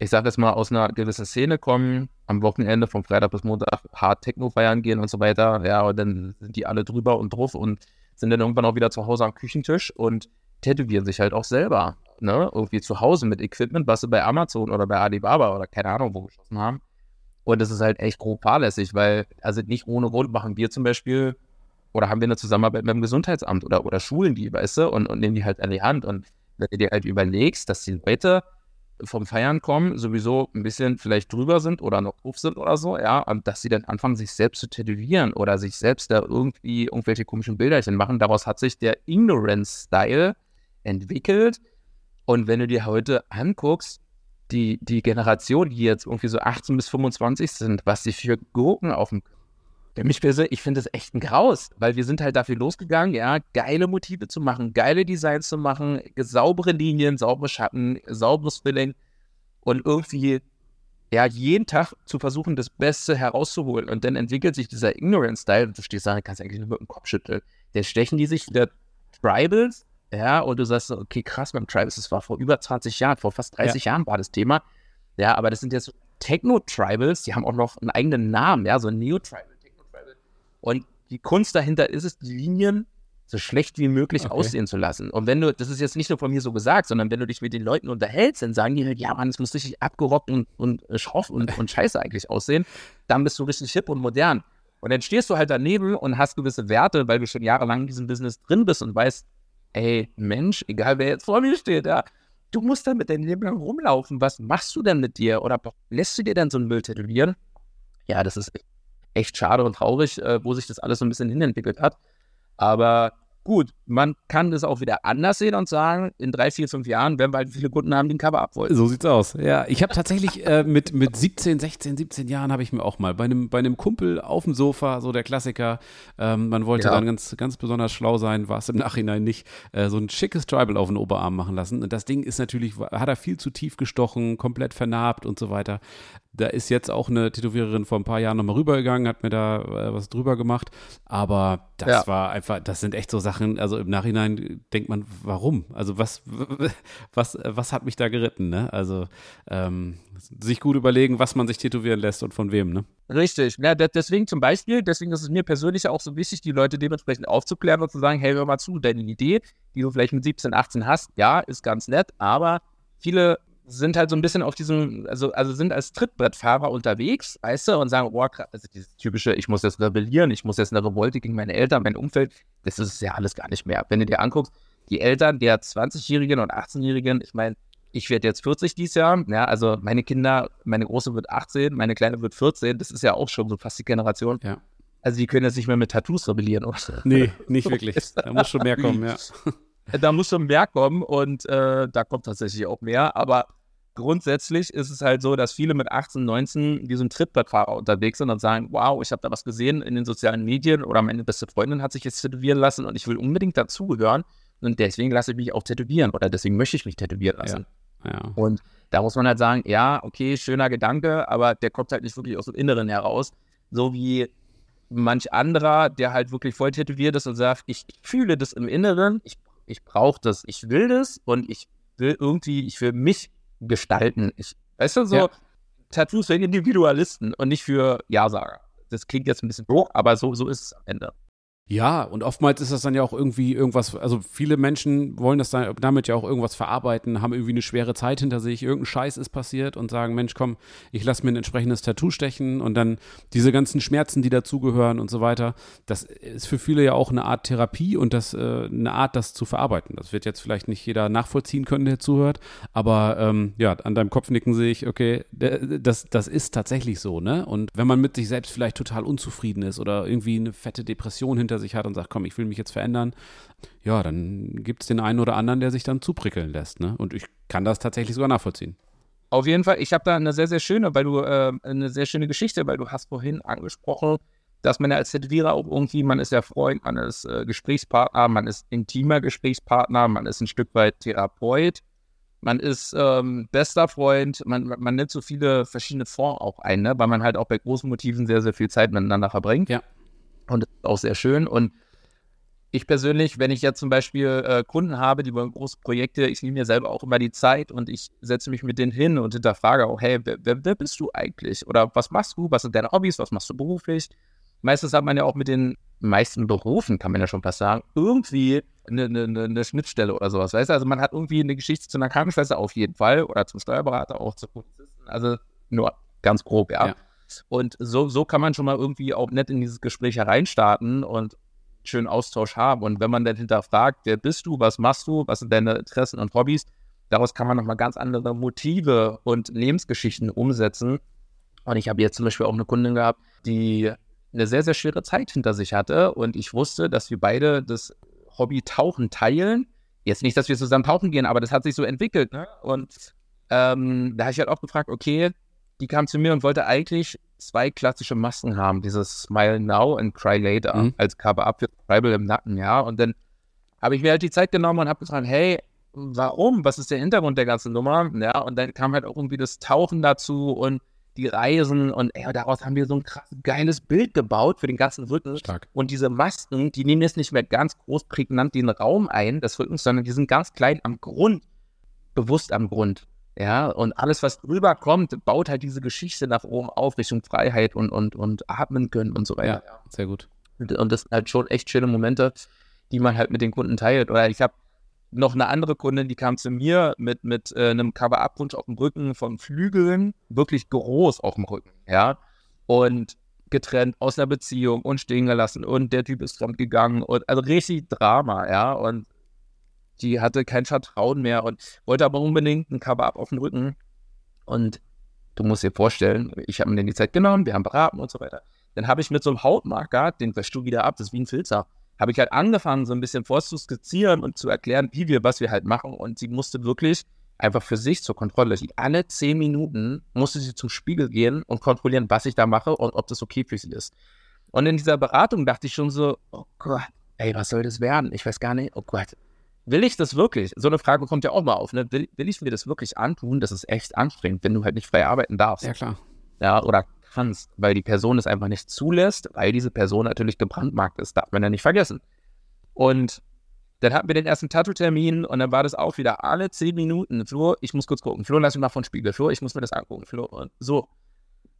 ich sage jetzt mal, aus einer gewissen Szene kommen, am Wochenende von Freitag bis Montag hart Techno feiern gehen und so weiter. Ja, und dann sind die alle drüber und drauf und sind dann irgendwann auch wieder zu Hause am Küchentisch und tätowieren sich halt auch selber. Ne? Irgendwie zu Hause mit Equipment, was sie bei Amazon oder bei Alibaba oder keine Ahnung wo geschossen haben. Und das ist halt echt grob fahrlässig, weil, also nicht ohne Grund machen wir zum Beispiel oder haben wir eine Zusammenarbeit mit dem Gesundheitsamt oder, oder Schulen die, weißt du, und, und nehmen die halt an die Hand. Und wenn du dir halt überlegst, dass die Leute vom Feiern kommen, sowieso ein bisschen vielleicht drüber sind oder noch drauf sind oder so, ja, und dass sie dann anfangen, sich selbst zu tätowieren oder sich selbst da irgendwie irgendwelche komischen Bilderchen machen. Daraus hat sich der Ignorance-Style entwickelt. Und wenn du dir heute anguckst, die, die Generation, die jetzt irgendwie so 18 bis 25 sind, was sie für Gurken auf dem für mich persönlich, ich finde das echt ein Graus, weil wir sind halt dafür losgegangen, ja, geile Motive zu machen, geile Designs zu machen, saubere Linien, saubere Schatten, sauberes Filling und irgendwie, ja, jeden Tag zu versuchen, das Beste herauszuholen. Und dann entwickelt sich dieser Ignorance-Style und du stehst da, kannst eigentlich nur mit dem Kopf schütteln. Dann stechen die sich wieder Tribals, ja, und du sagst, okay, krass, beim Tribals, das war vor über 20 Jahren, vor fast 30 ja. Jahren war das Thema. Ja, aber das sind jetzt Techno-Tribals, die haben auch noch einen eigenen Namen, ja, so ein Neo-Tribal. Und die Kunst dahinter ist es, die Linien so schlecht wie möglich okay. aussehen zu lassen. Und wenn du, das ist jetzt nicht nur von mir so gesagt, sondern wenn du dich mit den Leuten unterhältst, dann sagen die, ja Mann, es muss richtig abgerockt und, und äh, schroff und, und scheiße eigentlich aussehen, dann bist du richtig hip und modern. Und dann stehst du halt daneben und hast gewisse Werte, weil du schon jahrelang in diesem Business drin bist und weißt, ey, Mensch, egal wer jetzt vor mir steht, ja, du musst dann mit deinem Leben lang rumlaufen. Was machst du denn mit dir? Oder lässt du dir dann so einen Müll tätowieren? Ja, das ist echt schade und traurig, äh, wo sich das alles so ein bisschen hinentwickelt hat. Aber Gut, man kann das auch wieder anders sehen und sagen, in drei, vier, fünf Jahren werden wir halt viele Kunden haben, die ein Cover ab wollen. So sieht's aus. Ja, ich habe tatsächlich äh, mit, mit 17, 16, 17 Jahren habe ich mir auch mal bei einem, bei einem Kumpel auf dem Sofa, so der Klassiker, ähm, man wollte ja. dann ganz, ganz besonders schlau sein, war es im Nachhinein nicht, äh, so ein schickes Tribal auf den Oberarm machen lassen. Und das Ding ist natürlich, hat er viel zu tief gestochen, komplett vernarbt und so weiter. Da ist jetzt auch eine Tätowiererin vor ein paar Jahren nochmal rübergegangen, hat mir da äh, was drüber gemacht. Aber das ja. war einfach, das sind echt so Sachen, also im Nachhinein denkt man, warum? Also was, was, was hat mich da geritten, ne? Also ähm, sich gut überlegen, was man sich tätowieren lässt und von wem, ne? Richtig. Ja, deswegen zum Beispiel, deswegen ist es mir persönlich auch so wichtig, die Leute dementsprechend aufzuklären und zu sagen, hey, hör mal zu, deine Idee, die du vielleicht mit 17, 18 hast, ja, ist ganz nett, aber viele sind halt so ein bisschen auf diesem, also, also sind als Trittbrettfahrer unterwegs, weißt du, und sagen, oh, also dieses typische, ich muss jetzt rebellieren, ich muss jetzt eine Revolte gegen meine Eltern, mein Umfeld, das ist ja alles gar nicht mehr. Wenn du dir anguckst, die Eltern der 20-Jährigen und 18-Jährigen, ich meine, ich werde jetzt 40 dieses Jahr, ja, also meine Kinder, meine Große wird 18, meine Kleine wird 14, das ist ja auch schon so fast die Generation. Ja. Also die können jetzt nicht mehr mit Tattoos rebellieren, oder? Nee, nicht wirklich. Da muss schon mehr kommen, ja. Da muss schon mehr kommen und äh, da kommt tatsächlich auch mehr, aber grundsätzlich ist es halt so, dass viele mit 18, 19 wie so ein Trittbrettfahrer unterwegs sind und sagen, wow, ich habe da was gesehen in den sozialen Medien oder meine beste Freundin hat sich jetzt tätowieren lassen und ich will unbedingt dazugehören und deswegen lasse ich mich auch tätowieren oder deswegen möchte ich mich tätowieren lassen. Ja. Ja. Und da muss man halt sagen, ja, okay, schöner Gedanke, aber der kommt halt nicht wirklich aus dem Inneren heraus, so wie manch anderer, der halt wirklich voll tätowiert ist und sagt, ich fühle das im Inneren, ich, ich brauche das, ich will das und ich will irgendwie, ich will mich gestalten. Ich, weißt du, so ja. Tattoos für Individualisten und nicht für Ja-Sager. Das klingt jetzt ein bisschen hoch, aber so, so ist es am Ende. Ja, und oftmals ist das dann ja auch irgendwie irgendwas, also viele Menschen wollen das dann, damit ja auch irgendwas verarbeiten, haben irgendwie eine schwere Zeit hinter sich, irgendein Scheiß ist passiert und sagen, Mensch, komm, ich lasse mir ein entsprechendes Tattoo stechen und dann diese ganzen Schmerzen, die dazugehören und so weiter. Das ist für viele ja auch eine Art Therapie und das äh, eine Art, das zu verarbeiten. Das wird jetzt vielleicht nicht jeder nachvollziehen können, der zuhört, aber ähm, ja, an deinem Kopfnicken sehe ich, okay, das, das ist tatsächlich so, ne? Und wenn man mit sich selbst vielleicht total unzufrieden ist oder irgendwie eine fette Depression hinter sich hat und sagt, komm, ich will mich jetzt verändern, ja, dann gibt es den einen oder anderen, der sich dann zuprickeln lässt. Ne? Und ich kann das tatsächlich sogar nachvollziehen. Auf jeden Fall, ich habe da eine sehr, sehr schöne, weil du, äh, eine sehr schöne Geschichte, weil du hast vorhin angesprochen, dass man ja als Tätowierer auch irgendwie, man ist ja Freund, man ist äh, Gesprächspartner, man ist intimer Gesprächspartner, man ist ein Stück weit Therapeut, man ist ähm, bester Freund, man, man nimmt so viele verschiedene Formen auch ein, ne? weil man halt auch bei großen Motiven sehr, sehr viel Zeit miteinander verbringt. Ja. Und das ist auch sehr schön. Und ich persönlich, wenn ich jetzt zum Beispiel äh, Kunden habe, die wollen große Projekte, ich nehme mir selber auch immer die Zeit und ich setze mich mit denen hin und hinterfrage auch, hey, wer, wer, wer, bist du eigentlich? Oder was machst du? Was sind deine Hobbys? Was machst du beruflich? Meistens hat man ja auch mit den meisten Berufen, kann man ja schon fast sagen, irgendwie eine, eine, eine Schnittstelle oder sowas. Weißt du, also man hat irgendwie eine Geschichte zu einer Krankenschwester auf jeden Fall oder zum Steuerberater, auch zu Polizisten. Also nur ganz grob, ja. ja. Und so, so kann man schon mal irgendwie auch nett in dieses Gespräch hereinstarten und schönen Austausch haben. Und wenn man dann hinterfragt, wer bist du, was machst du, was sind deine Interessen und Hobbys, daraus kann man nochmal ganz andere Motive und Lebensgeschichten umsetzen. Und ich habe jetzt zum Beispiel auch eine Kundin gehabt, die eine sehr, sehr schwere Zeit hinter sich hatte. Und ich wusste, dass wir beide das Hobby Tauchen teilen. Jetzt nicht, dass wir zusammen tauchen gehen, aber das hat sich so entwickelt. Ne? Und ähm, da habe ich halt auch gefragt, okay, die kam zu mir und wollte eigentlich zwei klassische Masken haben, dieses Smile Now and Cry Later Mhm. als Cover-Up für Tribal im Nacken, ja. Und dann habe ich mir halt die Zeit genommen und habe gefragt, hey, warum? Was ist der Hintergrund der ganzen Nummer? Ja, und dann kam halt auch irgendwie das Tauchen dazu und die Reisen und ey, daraus haben wir so ein krass geiles Bild gebaut für den ganzen Rücken. Stark. Und diese Masken, die nehmen jetzt nicht mehr ganz groß prägnant den Raum ein, des Rückens, sondern die sind ganz klein am Grund, bewusst am Grund. Ja, und alles, was drüber kommt, baut halt diese Geschichte nach oben auf, Richtung Freiheit und, und, und atmen können und so weiter. Ja, sehr gut. Und, und das sind halt schon echt schöne Momente, die man halt mit den Kunden teilt. Oder ich habe noch eine andere Kundin, die kam zu mir mit, mit äh, einem Cover-Up-Wunsch auf dem Rücken von Flügeln, wirklich groß auf dem Rücken, ja. Und getrennt aus einer Beziehung und stehen gelassen und der Typ ist fremd gegangen und also richtig Drama, ja. Und die hatte kein Vertrauen mehr und wollte aber unbedingt ein Cover-Up auf dem Rücken. Und du musst dir vorstellen, ich habe mir die Zeit genommen, wir haben beraten und so weiter. Dann habe ich mit so einem Hautmarker, den wäschst du wieder ab, das ist wie ein Filzer, habe ich halt angefangen, so ein bisschen vorzuskizzieren und zu erklären, wie wir, was wir halt machen. Und sie musste wirklich einfach für sich zur Kontrolle, alle zehn Minuten musste sie zum Spiegel gehen und kontrollieren, was ich da mache und ob das okay für sie ist. Und in dieser Beratung dachte ich schon so, oh Gott, ey, was soll das werden? Ich weiß gar nicht, oh Gott, will ich das wirklich? So eine Frage kommt ja auch mal auf, ne? Will, will ich mir das wirklich antun? Das ist echt anstrengend, wenn du halt nicht frei arbeiten darfst Ja, klar. ja, oder kannst, weil die Person es einfach nicht zulässt, weil diese Person natürlich gebrandmarkt ist, darf man ja nicht vergessen. Und dann hatten wir den ersten Tattoo-Termin und dann war das auch wieder alle zehn Minuten. Flo, ich muss kurz gucken. Flo, lass mich mal von Spiegel. Flo, ich muss mir das angucken. Flo, und so.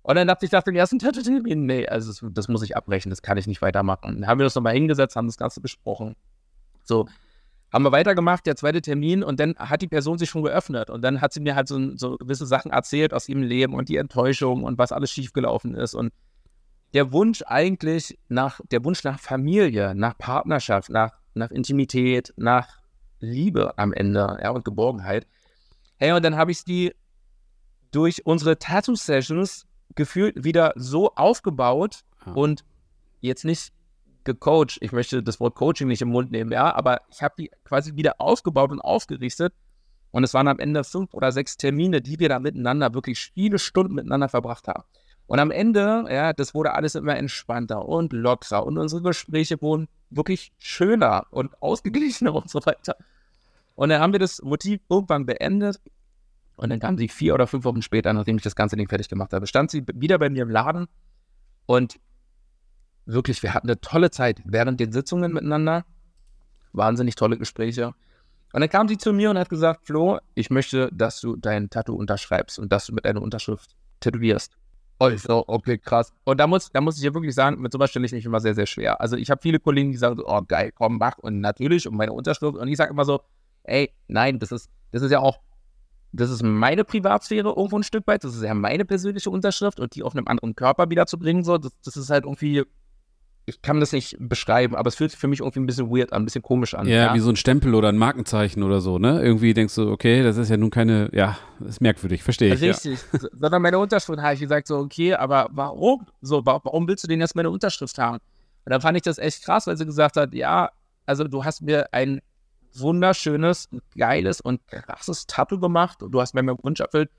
Und dann dachte ich nach dem ersten Tattoo-Termin, nee, also das, das muss ich abbrechen, das kann ich nicht weitermachen. Dann haben wir das nochmal hingesetzt, haben das Ganze besprochen. So, haben wir weitergemacht, der zweite Termin, und dann hat die Person sich schon geöffnet. Und dann hat sie mir halt so, so gewisse Sachen erzählt aus ihrem Leben und die Enttäuschung und was alles schiefgelaufen ist. Und der Wunsch eigentlich nach, der Wunsch nach Familie, nach Partnerschaft, nach, nach Intimität, nach Liebe am Ende, ja, und Geborgenheit. Hey, und dann habe ich die durch unsere Tattoo-Sessions gefühlt wieder so aufgebaut Ja. und jetzt nicht gecoacht. Ich möchte das Wort Coaching nicht im Mund nehmen, ja, aber ich habe die quasi wieder aufgebaut und aufgerichtet. Und es waren am Ende fünf oder sechs Termine, die wir da miteinander wirklich viele Stunden miteinander verbracht haben. Und am Ende, ja, das wurde alles immer entspannter und lockerer und unsere Gespräche wurden wirklich schöner und ausgeglichener und so weiter. Und dann haben wir das Motiv irgendwann beendet. Und dann kam sie vier oder fünf Wochen später, nachdem ich das ganze Ding fertig gemacht habe, stand sie wieder bei mir im Laden und wirklich, wir hatten eine tolle Zeit während den Sitzungen miteinander. Wahnsinnig tolle Gespräche. Und dann kam sie zu mir und hat gesagt, Flo, ich möchte, dass du dein Tattoo unterschreibst und dass du mit deiner Unterschrift tätowierst. Oh, ich so, okay, krass. Und da muss, da muss ich ja wirklich sagen, mit sowas stelle ich mich immer sehr, sehr schwer. Also ich habe viele Kollegen, die sagen so, oh geil, komm, mach und natürlich und meine Unterschrift. Und ich sage immer so, ey, nein, das ist, das ist ja auch, das ist meine Privatsphäre irgendwo ein Stück weit, das ist ja meine persönliche Unterschrift und die auf einem anderen Körper wiederzubringen, so, das, das ist halt irgendwie, ich kann das nicht beschreiben, aber es fühlt sich für mich irgendwie ein bisschen weird an, ein bisschen komisch an. Ja, wie so ein Stempel oder ein Markenzeichen oder so, ne? Irgendwie denkst du, okay, das ist ja nun keine, ja, das ist merkwürdig, verstehe ich. Ja. Richtig. So- Sondern meine Unterschrift habe ich gesagt, so, okay, aber warum? So, wa- warum willst du denn jetzt meine Unterschrift haben? Und dann fand ich das echt krass, weil sie gesagt hat, ja, also du hast mir ein wunderschönes, geiles und krasses Tattoo gemacht und du hast mir meinen Wunsch erfüllt.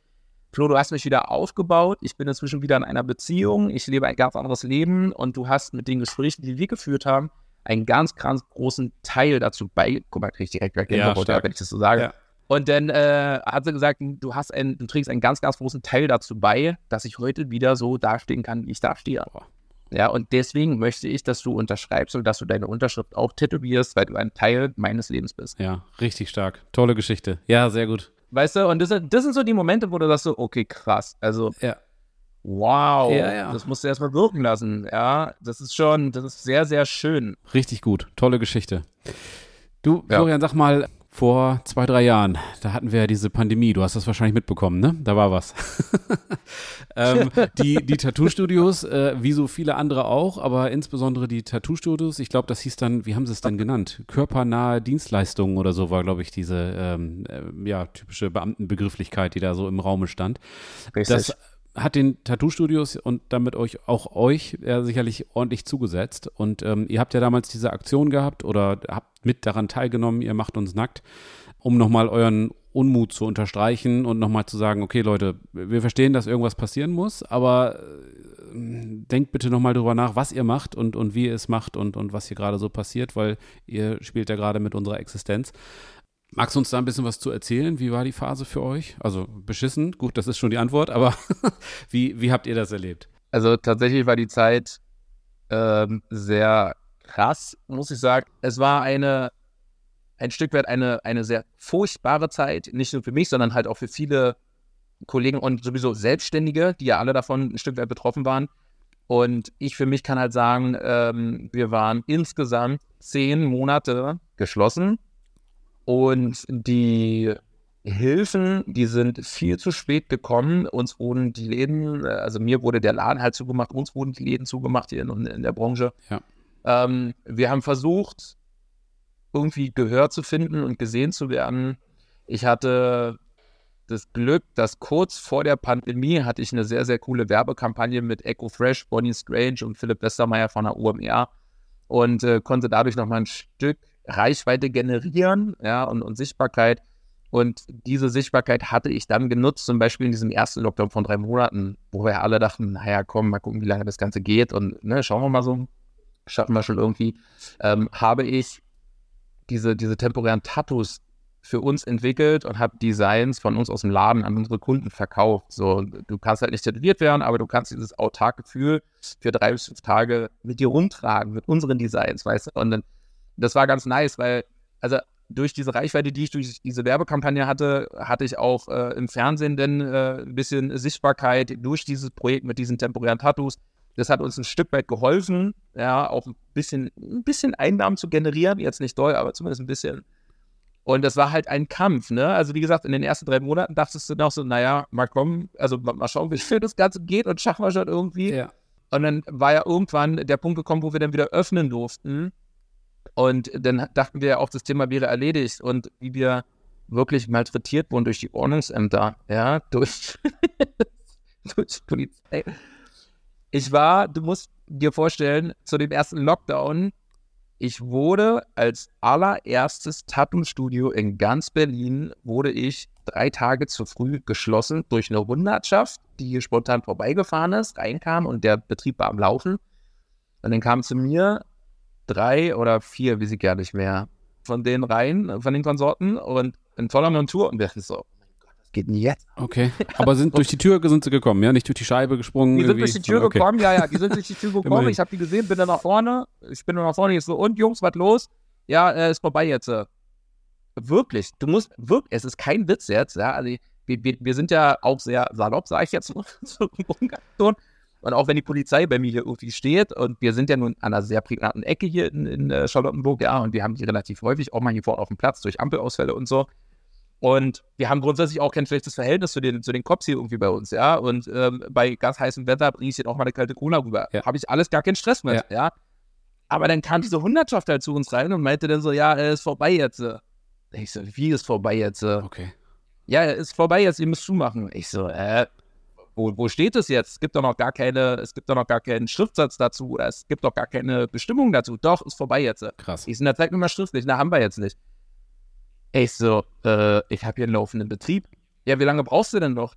Flo, du hast mich wieder aufgebaut. Ich bin inzwischen wieder in einer Beziehung. Ich lebe ein ganz anderes Leben und du hast mit den Gesprächen, die wir geführt haben, einen ganz, ganz großen Teil dazu bei. Guck mal, krieg ich direkt Gänsehaut, stark. wenn ich das so sage. Ja. Und dann äh, hat sie gesagt, du hast ein, du trägst einen ganz, ganz großen Teil dazu bei, dass ich heute wieder so dastehen kann, wie ich dastehe. Boah. Ja, und deswegen möchte ich, dass du unterschreibst und dass du deine Unterschrift auch tätowierst, weil du ein Teil meines Lebens bist. Ja, richtig stark. Tolle Geschichte. Ja, sehr gut. Weißt du, und das, sind- das sind so die Momente, wo du sagst so, okay, krass. Also, Ja. wow, Ja, ja. das musst du erstmal wirken lassen. Ja, das ist schon, das ist sehr, sehr schön. Richtig gut. Tolle Geschichte. Du, Ja. Florian, sag mal, vor zwei, drei Jahren, da hatten wir ja diese Pandemie, du hast das wahrscheinlich mitbekommen, ne? Da war was. ähm, die die Tattoo-Studios, äh, wie so viele andere auch, aber insbesondere die Tattoo-Studios, ich glaube, das hieß dann, wie haben sie es denn genannt? Körpernahe Dienstleistungen oder so war, glaube ich, diese ähm, äh, ja, typische Beamtenbegrifflichkeit, die da so im Raume stand. Richtig. Das hat den Tattoo-Studios und damit euch auch euch ja, sicherlich ordentlich zugesetzt. Und ähm, ihr habt ja damals diese Aktion gehabt oder habt mit daran teilgenommen, ihr macht uns nackt, um nochmal euren Unmut zu unterstreichen und nochmal zu sagen, okay Leute, wir verstehen, dass irgendwas passieren muss, aber äh, denkt bitte nochmal drüber nach, was ihr macht und, und wie ihr es macht und, und was hier gerade so passiert, weil ihr spielt ja gerade mit unserer Existenz. Magst du uns da ein bisschen was zu erzählen? Wie war die Phase für euch? Also beschissen, gut, das ist schon die Antwort, aber wie, wie habt ihr das erlebt? Also tatsächlich war die Zeit ähm, sehr krass, muss ich sagen. Es war eine, ein Stück weit eine, eine sehr furchtbare Zeit, nicht nur für mich, sondern halt auch für viele Kollegen und sowieso Selbstständige, die ja alle davon ein Stück weit betroffen waren. Und ich für mich kann halt sagen, ähm, wir waren insgesamt zehn Monate geschlossen und die Hilfen, die sind viel zu spät gekommen. Uns wurden die Läden, also mir wurde der Laden halt zugemacht, uns wurden die Läden zugemacht hier in, in der Branche. Ja. Ähm, wir haben versucht, irgendwie Gehör zu finden und gesehen zu werden. Ich hatte das Glück, dass kurz vor der Pandemie hatte ich eine sehr, sehr coole Werbekampagne mit Echo Fresh, Bonnie Strange und Philipp Westermeier von der UMR und äh, konnte dadurch nochmal ein Stück Reichweite generieren ja, und, und Sichtbarkeit. Und diese Sichtbarkeit hatte ich dann genutzt, zum Beispiel in diesem ersten Lockdown von drei Monaten, wo wir alle dachten, naja, komm, mal gucken, wie lange das Ganze geht und ne, schauen wir mal so, schaffen wir schon irgendwie, ähm, habe ich diese, diese temporären Tattoos für uns entwickelt und habe Designs von uns aus dem Laden an unsere Kunden verkauft. So, du kannst halt nicht tätowiert werden, aber du kannst dieses autarke Gefühl für drei bis fünf Tage mit dir rumtragen, mit unseren Designs, weißt du? Und dann, das war ganz nice, weil, also durch diese Reichweite, die ich durch diese Werbekampagne hatte, hatte ich auch äh, im Fernsehen dann äh, ein bisschen Sichtbarkeit durch dieses Projekt mit diesen temporären Tattoos. Das hat uns ein Stück weit geholfen, ja, auch ein bisschen, ein bisschen Einnahmen zu generieren. Jetzt nicht doll, aber zumindest ein bisschen. Und das war halt ein Kampf, ne? Also, wie gesagt, in den ersten drei Monaten dachtest du noch so, naja, mal kommen, also mal schauen, wie viel das Ganze geht und schaffen wir schon irgendwie. Ja. Und dann war ja irgendwann der Punkt gekommen, wo wir dann wieder öffnen durften. Und dann dachten wir auch, das Thema wäre erledigt. Und wie wir wirklich malträtiert wurden durch die Ordnungsämter, ja, durch, durch Polizei. Ich war, du musst dir vorstellen, zu dem ersten Lockdown, ich wurde als allererstes Tattoo-Studio in ganz Berlin, wurde ich drei Tage zu früh geschlossen durch eine Hundertschaft, die hier spontan vorbeigefahren ist, reinkam und der Betrieb war am Laufen. Und dann kamen zu mir drei oder vier, wie sie gar nicht mehr, von denen rein, von den Konsorten und in voller Montur und wir so, geht denn jetzt? Okay. Aber sind durch die Tür sind sie gekommen, ja? Nicht durch die Scheibe gesprungen? Die sind irgendwie? durch die Tür okay. gekommen, ja, ja, die sind durch die Tür gekommen. Ich habe die gesehen, bin dann nach vorne. Ich bin dann nach vorne, ich so, und Jungs, was los? Ja, äh, ist vorbei jetzt. äh. Wirklich, du musst, wirklich, es ist kein Witz jetzt, ja. Also, wir, wir, wir sind ja auch sehr salopp, sage ich jetzt mal. Und auch wenn die Polizei bei mir hier irgendwie steht und wir sind ja nun an einer sehr privaten Ecke hier in, in äh, Charlottenburg, ja, und wir haben die relativ häufig, auch mal hier vorne auf dem Platz durch Ampelausfälle und so. Und wir haben grundsätzlich auch kein schlechtes Verhältnis zu den, zu den Cops hier irgendwie bei uns, ja. Und ähm, bei ganz heißem Wetter bringe ich dann auch mal eine kalte Cola rüber. Ja. Habe ich alles gar keinen Stress mit, ja. Aber dann kam diese Hundertschaft halt zu uns rein und meinte dann so, ja, äh, ist vorbei jetzt. äh. Ich so, wie ist vorbei jetzt? äh? Okay. Ja, ist vorbei jetzt, ihr müsst zumachen. Ich so, äh, wo, wo steht es jetzt? Es gibt doch noch gar keine, es gibt doch noch gar keinen Schriftsatz dazu oder es gibt doch gar keine Bestimmung dazu. Doch, ist vorbei jetzt. Krass. Ich so, na, zeig mir mal schriftlich. Na, haben wir jetzt nicht. Ich so, äh, ich habe hier einen laufenden Betrieb. Ja, wie lange brauchst du denn noch?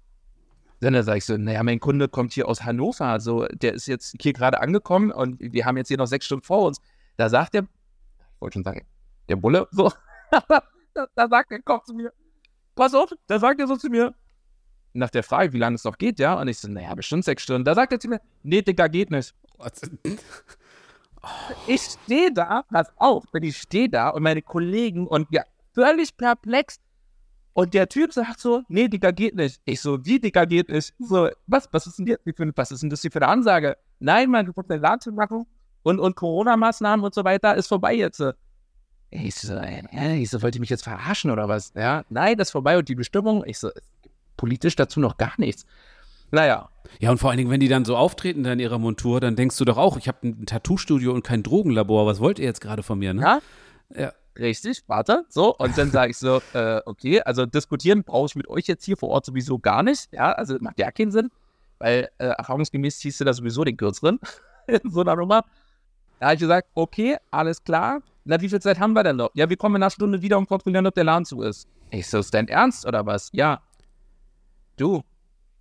Dann sag ich so, naja, mein Kunde kommt hier aus Hannover. So, der ist jetzt hier gerade angekommen und wir haben jetzt hier noch sechs Stunden vor uns. Da sagt der, ich wollte schon sagen, der Bulle, so, da, da sagt der Kopf zu mir, pass auf, da sagt er so zu mir, nach der Frage, wie lange es noch geht, ja, und ich so, naja, bestimmt sechs Stunden. Da sagt er zu mir, nee, Digga, geht nicht. Ich stehe da, pass auf, wenn ich stehe da und meine Kollegen und ja, völlig perplex. Und der Typ sagt so, nee, Digga, geht nicht. Ich so, wie, Digga, geht nicht? So, was, was ist denn jetzt für, was ist denn das hier für eine Ansage? Nein, Mann, du musst zu machen und, und Corona-Maßnahmen und so weiter ist vorbei jetzt. Ich so, äh, ich so, wollt ihr mich jetzt verarschen oder was? Ja, nein, das ist vorbei und die Bestimmung, ich so, politisch dazu noch gar nichts. Naja, Ja, und vor allen Dingen, wenn die dann so auftreten da in ihrer Montur, dann denkst du doch auch, ich habe ein Tattoo-Studio und kein Drogenlabor. Was wollt ihr jetzt gerade von mir, ne? Ja? Ja. Richtig, warte. So, und dann sage ich so, äh, okay, also diskutieren brauche ich mit euch jetzt hier vor Ort sowieso gar nicht. Ja, also macht ja keinen Sinn, weil äh, erfahrungsgemäß ziehst du da sowieso den kürzeren in so einer Nummer. Da habe ich gesagt, okay, alles klar. Na, wie viel Zeit haben wir denn noch? Ja, wir kommen in einer Stunde wieder und kontrollieren, ob der Laden zu ist. Ich so, ist dein Ernst oder was? Ja. Du,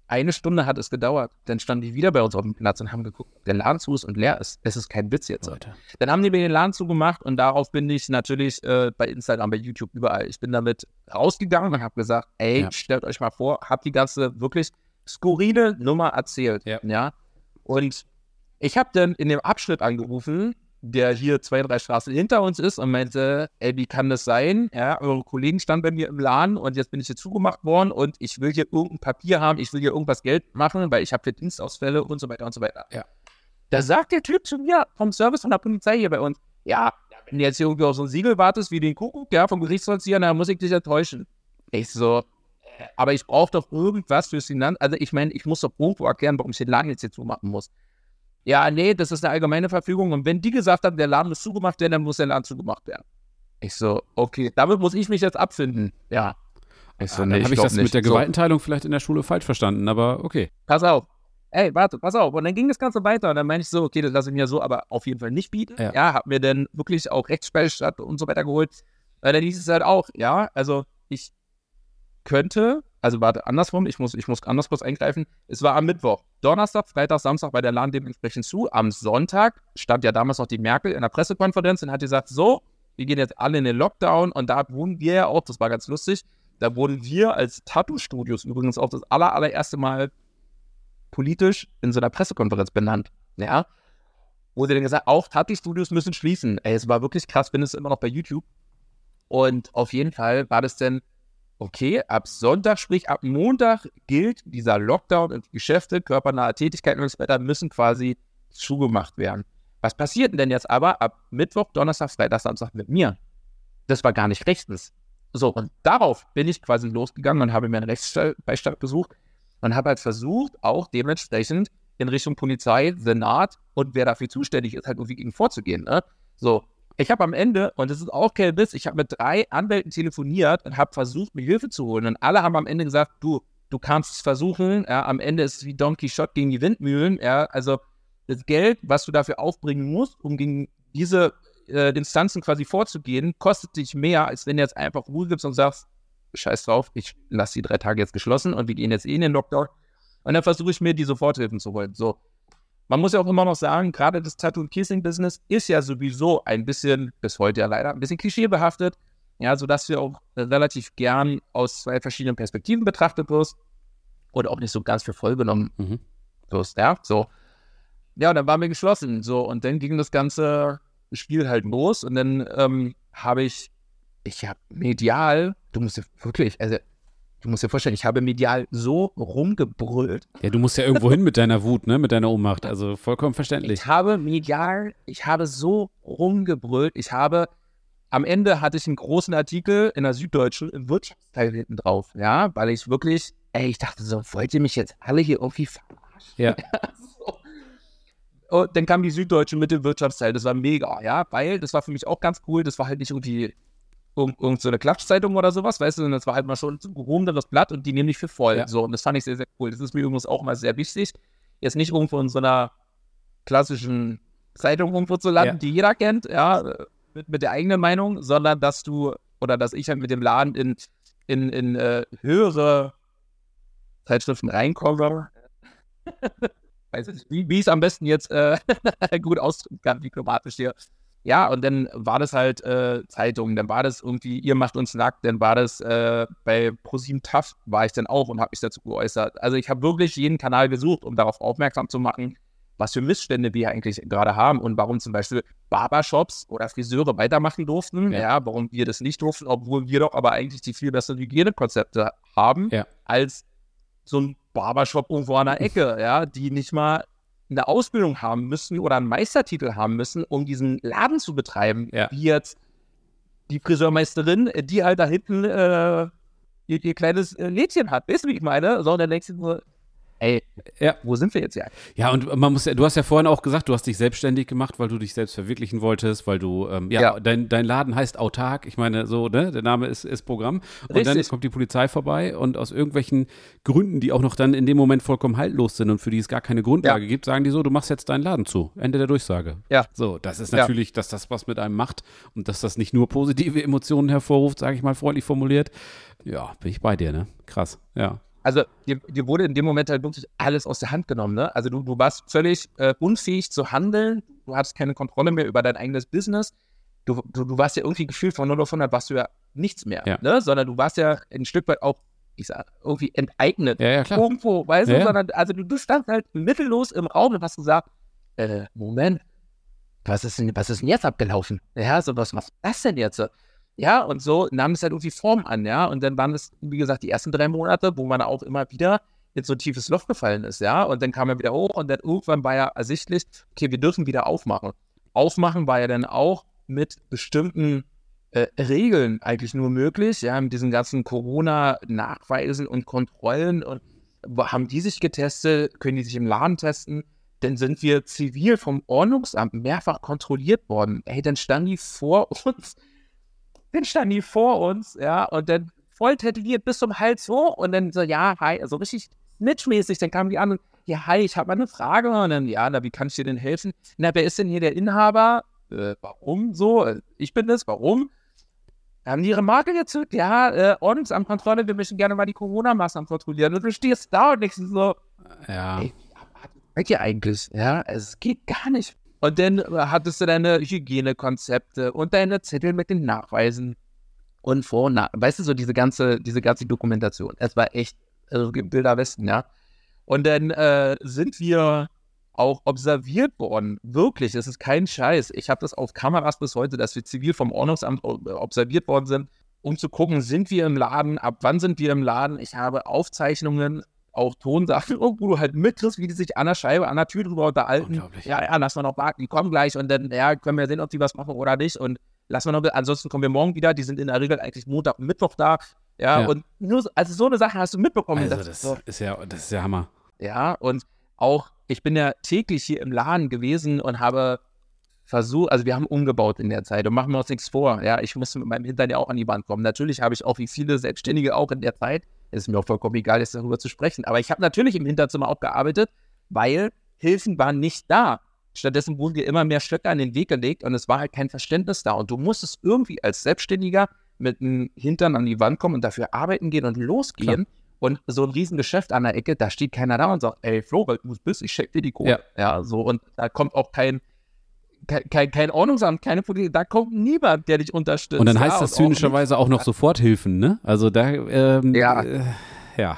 eine Stunde hat es gedauert. Dann standen die wieder bei uns auf dem Platz und haben geguckt, ob der Laden zu ist und leer ist. Es ist kein Witz jetzt. Leute. Dann haben die mir den Laden zugemacht und darauf bin ich natürlich äh, bei Instagram, bei YouTube, überall. Ich bin damit rausgegangen und habe gesagt, ey, Ja. stellt euch mal vor, hab die ganze wirklich skurrile Nummer erzählt. Ja. ja? Und ich habe dann in dem Abschnitt angerufen, der hier zwei, drei Straßen hinter uns ist und meinte, ey, wie kann das sein? Ja, eure Kollegen standen bei mir im Laden und jetzt bin ich hier zugemacht worden und ich will hier irgendein Papier haben, ich will hier irgendwas Geld machen, weil ich habe hier Dienstausfälle und so weiter und so weiter. Ja. Da sagt der Typ zu mir vom Service von der Polizei hier bei uns, ja, wenn du jetzt hier irgendwie auf so ein Siegel wartest wie den Kuckuck, ja, vom Gerichtsvollzieher, dann muss ich dich enttäuschen. Ich so, äh, aber ich brauche doch irgendwas fürs Finanz. Also ich meine, ich muss doch irgendwo erklären, warum ich den Laden jetzt hier zumachen muss. Ja, nee, das ist eine allgemeine Verfügung. Und wenn die gesagt haben, der Laden muss zugemacht werden, dann muss der Laden zugemacht werden. Ich so, okay, damit muss ich mich jetzt abfinden. Ja. Ich so, Ah, nee, habe ich das mit nicht. der So, Gewaltenteilung vielleicht in der Schule falsch verstanden, aber okay. pass auf. Ey, warte, pass auf. Und dann ging das Ganze weiter. Und dann meine ich so, okay, das lasse ich mir so aber auf jeden Fall nicht bieten. Ja. Ja, hab mir dann wirklich auch Rechtsspellstadt und so weiter geholt. Weil dann hieß es halt auch, ja, also ich könnte, also warte, andersrum, ich muss, ich muss anders kurz eingreifen. Es war am Mittwoch. Donnerstag, Freitag, Samstag war der Laden dementsprechend zu. Am Sonntag stand ja damals noch die Merkel in der Pressekonferenz und hat gesagt, so, wir gehen jetzt alle in den Lockdown und da wurden wir ja auch, das war ganz lustig, da wurden wir als Tattoo-Studios übrigens auch das aller, allererste Mal politisch in so einer Pressekonferenz benannt. Ja. Wurde dann gesagt, auch Tattoo-Studios müssen schließen. Ey, es war wirklich krass, bin es immer noch bei YouTube. Und auf jeden Fall war das dann, okay, ab Sonntag, sprich ab Montag gilt dieser Lockdown und die Geschäfte, körpernahe Tätigkeiten und so weiter müssen quasi zugemacht werden. Was passiert denn jetzt aber ab Mittwoch, Donnerstag, Freitag, Samstag mit mir? Das war gar nicht rechtens. So, und darauf bin ich quasi losgegangen und habe mir einen Rechtsbeistand gesucht und habe halt versucht, auch dementsprechend in Richtung Polizei, Senat und wer dafür zuständig ist, halt irgendwie gegen vorzugehen. Ne? So, ich habe am Ende, und das ist auch kein Witz, ich habe mit drei Anwälten telefoniert und habe versucht, mir Hilfe zu holen. Und alle haben am Ende gesagt, du, du kannst es versuchen. Ja, am Ende ist es wie Don Quixote gegen die Windmühlen. Ja, also das Geld, was du dafür aufbringen musst, um gegen diese äh, Instanzen quasi vorzugehen, kostet dich mehr, als wenn du jetzt einfach Ruhe gibst und sagst, scheiß drauf, ich lasse die drei Tage jetzt geschlossen und wir gehen jetzt eh in den Lockdown. Und dann versuche ich mir die Soforthilfen zu holen. So. Man muss ja auch immer noch sagen, gerade das Tattoo- und Kissing-Business ist ja sowieso ein bisschen, bis heute ja leider, ein bisschen klischeebehaftet. Ja, sodass du auch äh, relativ gern aus zwei verschiedenen Perspektiven betrachtet wirst und auch nicht so ganz für voll genommen Mhm. wirst. Ja, so. Ja, und dann waren wir geschlossen. So, und dann ging das ganze Spiel halt los. Und dann ähm, habe ich, ich habe medial, du musst dir wirklich, also du musst dir vorstellen, ich habe medial so rumgebrüllt. Ja, du musst ja irgendwo hin mit deiner Wut, ne, mit deiner Ohnmacht. Also vollkommen verständlich. Ich habe medial, ich habe so rumgebrüllt. Ich habe, am Ende hatte ich einen großen Artikel in der Süddeutschen im Wirtschaftsteil hinten drauf. Ja, weil ich wirklich, ey, ich dachte so, wollt ihr mich jetzt alle hier irgendwie verarschen? Ja. so. Und dann kam die Süddeutsche mit dem Wirtschaftsteil. Das war mega, ja, weil das war für mich auch ganz cool. Das war halt nicht irgendwie irgend, irgend so eine Klatschzeitung oder sowas, weißt du, sondern das war halt mal schon so ein gehobeneres Blatt und die nehmen dich für voll. Ja. So, und das fand ich sehr, sehr cool. Das ist mir übrigens auch mal sehr wichtig. Jetzt nicht irgendwo in so einer klassischen Zeitung irgendwo zu landen, Ja. die jeder kennt, ja, mit, mit der eigenen Meinung, sondern dass du, oder dass ich halt mit dem Laden in, in, in äh, höhere Zeitschriften reinkomme. Weiß ich nicht, wie, wie ich es am besten jetzt äh, gut ausdrücken kann, diplomatisch hier. Ja, und dann war das halt äh, Zeitung, dann war das irgendwie, ihr macht uns nackt, dann war das äh, bei ProSieben TAF war ich dann auch und habe mich dazu geäußert. Also ich habe wirklich jeden Kanal gesucht, um darauf aufmerksam zu machen, was für Missstände wir eigentlich gerade haben und warum zum Beispiel Barbershops oder Friseure weitermachen durften, Ja. ja. warum wir das nicht durften, obwohl wir doch aber eigentlich die viel besseren Hygienekonzepte haben, Ja. als so ein Barbershop irgendwo an der Ecke, ja, die nicht mal eine Ausbildung haben müssen oder einen Meistertitel haben müssen, um diesen Laden zu betreiben, Ja. wie jetzt die Friseurmeisterin, äh, die halt da hinten äh, ihr, ihr kleines äh, Lädchen hat. Weißt du, wie ich meine? So, und dann denkst du nur, ey, ja. wo sind wir jetzt hier? Ja, und man muss ja, du hast ja vorhin auch gesagt, du hast dich selbstständig gemacht, weil du dich selbst verwirklichen wolltest, weil du, ähm, ja, ja, Dein, dein Laden heißt autark. Ich meine, so, ne, der Name ist, ist Programm. Und Richtig. dann kommt die Polizei vorbei und aus irgendwelchen Gründen, die auch noch dann in dem Moment vollkommen haltlos sind und für die es gar keine Grundlage ja. gibt, sagen die so, du machst jetzt deinen Laden zu. Ende der Durchsage. Ja. So, das ist natürlich, ja. dass das was mit einem macht und dass das nicht nur positive Emotionen hervorruft, sage ich mal freundlich formuliert. Ja, bin ich bei dir, ne? Krass, ja also dir, dir, wurde in dem Moment halt wirklich alles aus der Hand genommen. Ne? Also du, du warst völlig äh, unfähig zu handeln, du hattest keine Kontrolle mehr über dein eigenes Business. Du, du, du warst ja irgendwie gefühlt von 0 auf 100 warst du ja nichts mehr, ja. Ne? sondern du warst ja ein Stück weit auch, ich sag, irgendwie enteignet. Ja, ja, klar. Irgendwo, weißt du, sondern, also du, du standst halt mittellos im Raum und hast gesagt, äh, Moment, was ist denn, was ist denn jetzt abgelaufen? Ja, so was, was ist das denn jetzt? Ja, und so nahm es halt irgendwie Form an, ja. Und dann waren es, wie gesagt, die ersten drei Monate, wo man auch immer wieder in so ein tiefes Loch gefallen ist, ja. Und dann kam er wieder hoch und dann irgendwann war ja ersichtlich, okay, wir dürfen wieder aufmachen. Aufmachen war ja dann auch mit bestimmten äh, Regeln eigentlich nur möglich, ja, mit diesen ganzen Corona-Nachweisen und Kontrollen und haben die sich getestet, können die sich im Laden testen, dann sind wir zivil vom Ordnungsamt mehrfach kontrolliert worden. Hey, dann standen die vor uns dann standen die vor uns, ja, und dann voll tätowiert bis zum Hals hoch und dann so, ja, hi, also richtig snitchmäßig, dann kamen die an und, ja, hi, ich habe mal eine Frage und dann, ja, na, wie kann ich dir denn helfen? Na, wer ist denn hier der Inhaber? Äh, warum so? Ich bin es, warum? Haben die ihre Marke gezückt? Ja, äh, Ordnungsamtkontrolle, wir möchten gerne mal die Corona-Maßnahmen kontrollieren. Und du stehst da und ich so, ja. ey, was ihr eigentlich? Ja, es geht gar nicht. Und dann äh, hattest du deine Hygienekonzepte und deine Zettel mit den Nachweisen und Vor- und Nach Weißt du, so diese ganze, diese ganze Dokumentation. Es war echt also Bilder Westen, ja. Und dann äh, sind wir auch observiert worden. Wirklich, es ist kein Scheiß. Ich habe das auf Kameras bis heute, dass wir zivil vom Ordnungsamt äh, observiert worden sind, um zu gucken, sind wir im Laden, ab wann sind wir im Laden. Ich habe Aufzeichnungen auch Tonsachen, wo du halt mitkriegst, wie die sich an der Scheibe, an der Tür drüber unterhalten. Ja, ja, lass mal noch warten, die kommen gleich und dann, ja, können wir sehen, ob die was machen oder nicht. Und lass mal noch, ansonsten kommen wir morgen wieder, die sind in der Regel eigentlich Montag und Mittwoch da. Ja, ja. und nur, also so eine Sache hast du mitbekommen. Also das, so. ist ja, das ist ja Hammer. Ja, und auch, ich bin ja täglich hier im Laden gewesen und habe versucht, also wir haben umgebaut in der Zeit und machen wir uns nichts vor. Ja, ich muss mit meinem Hintern ja auch an die Wand kommen. Natürlich habe ich auch wie viele Selbstständige auch in der Zeit ist mir auch vollkommen egal, jetzt darüber zu sprechen. Aber ich habe natürlich im Hinterzimmer auch gearbeitet, weil Hilfen waren nicht da. Stattdessen wurden dir immer mehr Stöcke an den Weg gelegt und es war halt kein Verständnis da. Und du musstest irgendwie als Selbstständiger mit dem Hintern an die Wand kommen und dafür arbeiten gehen und losgehen. Klar. Und so ein Riesengeschäft an der Ecke, da steht keiner da und sagt, ey Flo, weil du bist, ich check dir die Kohle. Ja. ja, so. Und da kommt auch kein, kein, kein Ordnungsamt, keine Polizei, da kommt niemand, der dich unterstützt. Und dann heißt ja, das zynischerweise auch, auch, noch Soforthilfen, ne? Also da, ähm, ja. Äh, ja.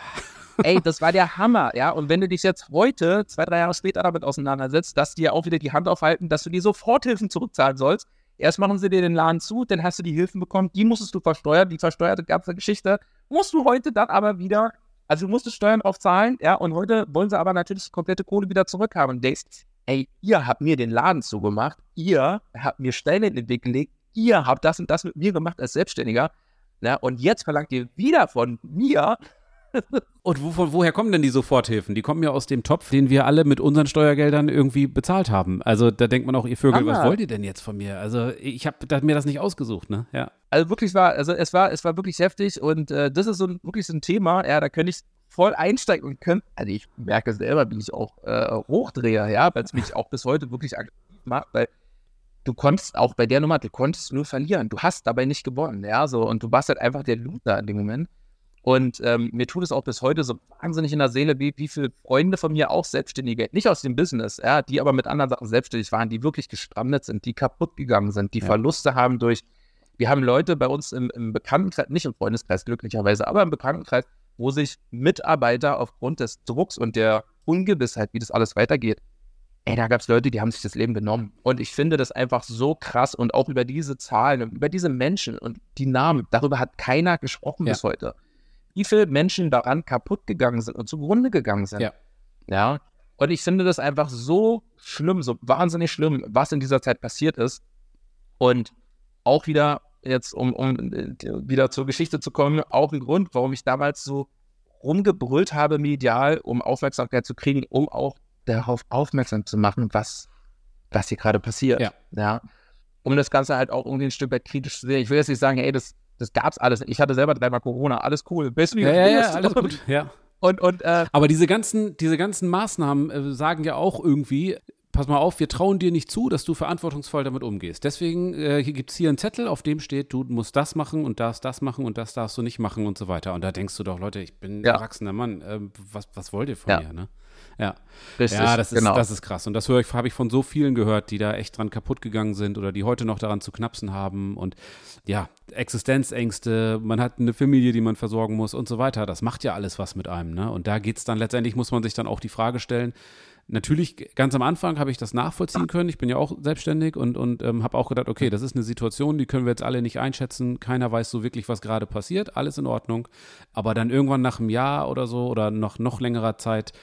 Ey, das war der Hammer, ja. Und wenn du dich jetzt heute, zwei, drei Jahre später damit auseinandersetzt, dass die ja auch wieder die Hand aufhalten, dass du die Soforthilfen zurückzahlen sollst. Erst machen sie dir den Laden zu, dann hast du die Hilfen bekommen, die musstest du versteuern, die versteuerte ganze Geschichte musst du heute dann aber wieder, also du musstest Steuern drauf zahlen, ja, und heute wollen sie aber natürlich die komplette Kohle wieder zurückhaben. Denkst, ey, ihr habt mir den Laden zugemacht, ihr habt mir Stellen in den Weg gelegt, ihr habt das und das mit mir gemacht als Selbstständiger. Na, und jetzt verlangt ihr wieder von mir. und wo, woher kommen denn die Soforthilfen? Die kommen ja aus dem Topf, den wir alle mit unseren Steuergeldern irgendwie bezahlt haben. Also da denkt man auch, ihr Vögel, Hammer. was wollt ihr denn jetzt von mir? Also ich habe mir das nicht ausgesucht, ne? Ja. Also wirklich war, also es war, es war wirklich heftig und äh, das ist so ein, wirklich so ein Thema, ja, da könnte ich voll einsteigen und können, also ich merke selber, wie ich auch äh, hochdrehe, ja, weil es mich auch bis heute wirklich aktiv macht, weil du konntest auch bei der Nummer, du konntest nur verlieren. Du hast dabei nicht gewonnen, ja, so und du warst halt einfach der Loser in dem Moment. Und ähm, mir tut es auch bis heute so wahnsinnig in der Seele, wie, wie viele Freunde von mir auch Selbstständige, nicht aus dem Business, ja, die aber mit anderen Sachen selbstständig waren, die wirklich gestrandet sind, die kaputt gegangen sind, die ja. Verluste haben durch, wir haben Leute bei uns im, im Bekanntenkreis, nicht im Freundeskreis glücklicherweise, aber im Bekanntenkreis, wo sich Mitarbeiter aufgrund des Drucks und der Ungewissheit, wie das alles weitergeht, ey, da gab es Leute, die haben sich das Leben genommen. Und ich finde das einfach so krass und auch über diese Zahlen, über diese Menschen und die Namen, darüber hat keiner gesprochen ja. bis heute. Wie viele Menschen daran kaputt gegangen sind und zugrunde gegangen sind. Ja. ja. Und ich finde das einfach so schlimm, so wahnsinnig schlimm, was in dieser Zeit passiert ist. Und auch wieder jetzt, um, um äh, wieder zur Geschichte zu kommen, auch ein Grund, warum ich damals so rumgebrüllt habe medial, um Aufmerksamkeit zu kriegen, um auch darauf aufmerksam zu machen, was, was hier gerade passiert. Ja. ja. Um das Ganze halt auch irgendwie ein Stück weit kritisch zu sehen. Ich will jetzt nicht sagen, ey, das, das gab's alles. Ich hatte selber dreimal Corona, alles cool. Bist du Ja, ja, ja, alles gut. Ja. Und, und äh, Aber diese ganzen, diese ganzen Maßnahmen äh, sagen ja auch irgendwie, pass mal auf, wir trauen dir nicht zu, dass du verantwortungsvoll damit umgehst. Deswegen äh, gibt es hier einen Zettel, auf dem steht, du musst das machen und darfst das machen und das darfst du nicht machen und so weiter. Und da denkst du doch, Leute, ich bin ein Ja. erwachsener Mann, äh, was, was wollt ihr von Ja. mir, ne? Ja. richtig, ja, das ist, genau. das ist krass. Und das habe ich von so vielen gehört, die da echt dran kaputt gegangen sind oder die heute noch daran zu knapsen haben. Und ja, Existenzängste, man hat eine Familie, die man versorgen muss und so weiter. Das macht ja alles was mit einem. Ne? Und da geht es dann letztendlich, muss man sich dann auch die Frage stellen, Natürlich, ganz am Anfang habe ich das nachvollziehen können. Ich bin ja auch selbstständig und, und ähm, habe auch gedacht, okay, das ist eine Situation, die können wir jetzt alle nicht einschätzen. Keiner weiß so wirklich, was gerade passiert. Alles in Ordnung. Aber dann irgendwann nach einem Jahr oder so oder noch, noch längerer Zeit,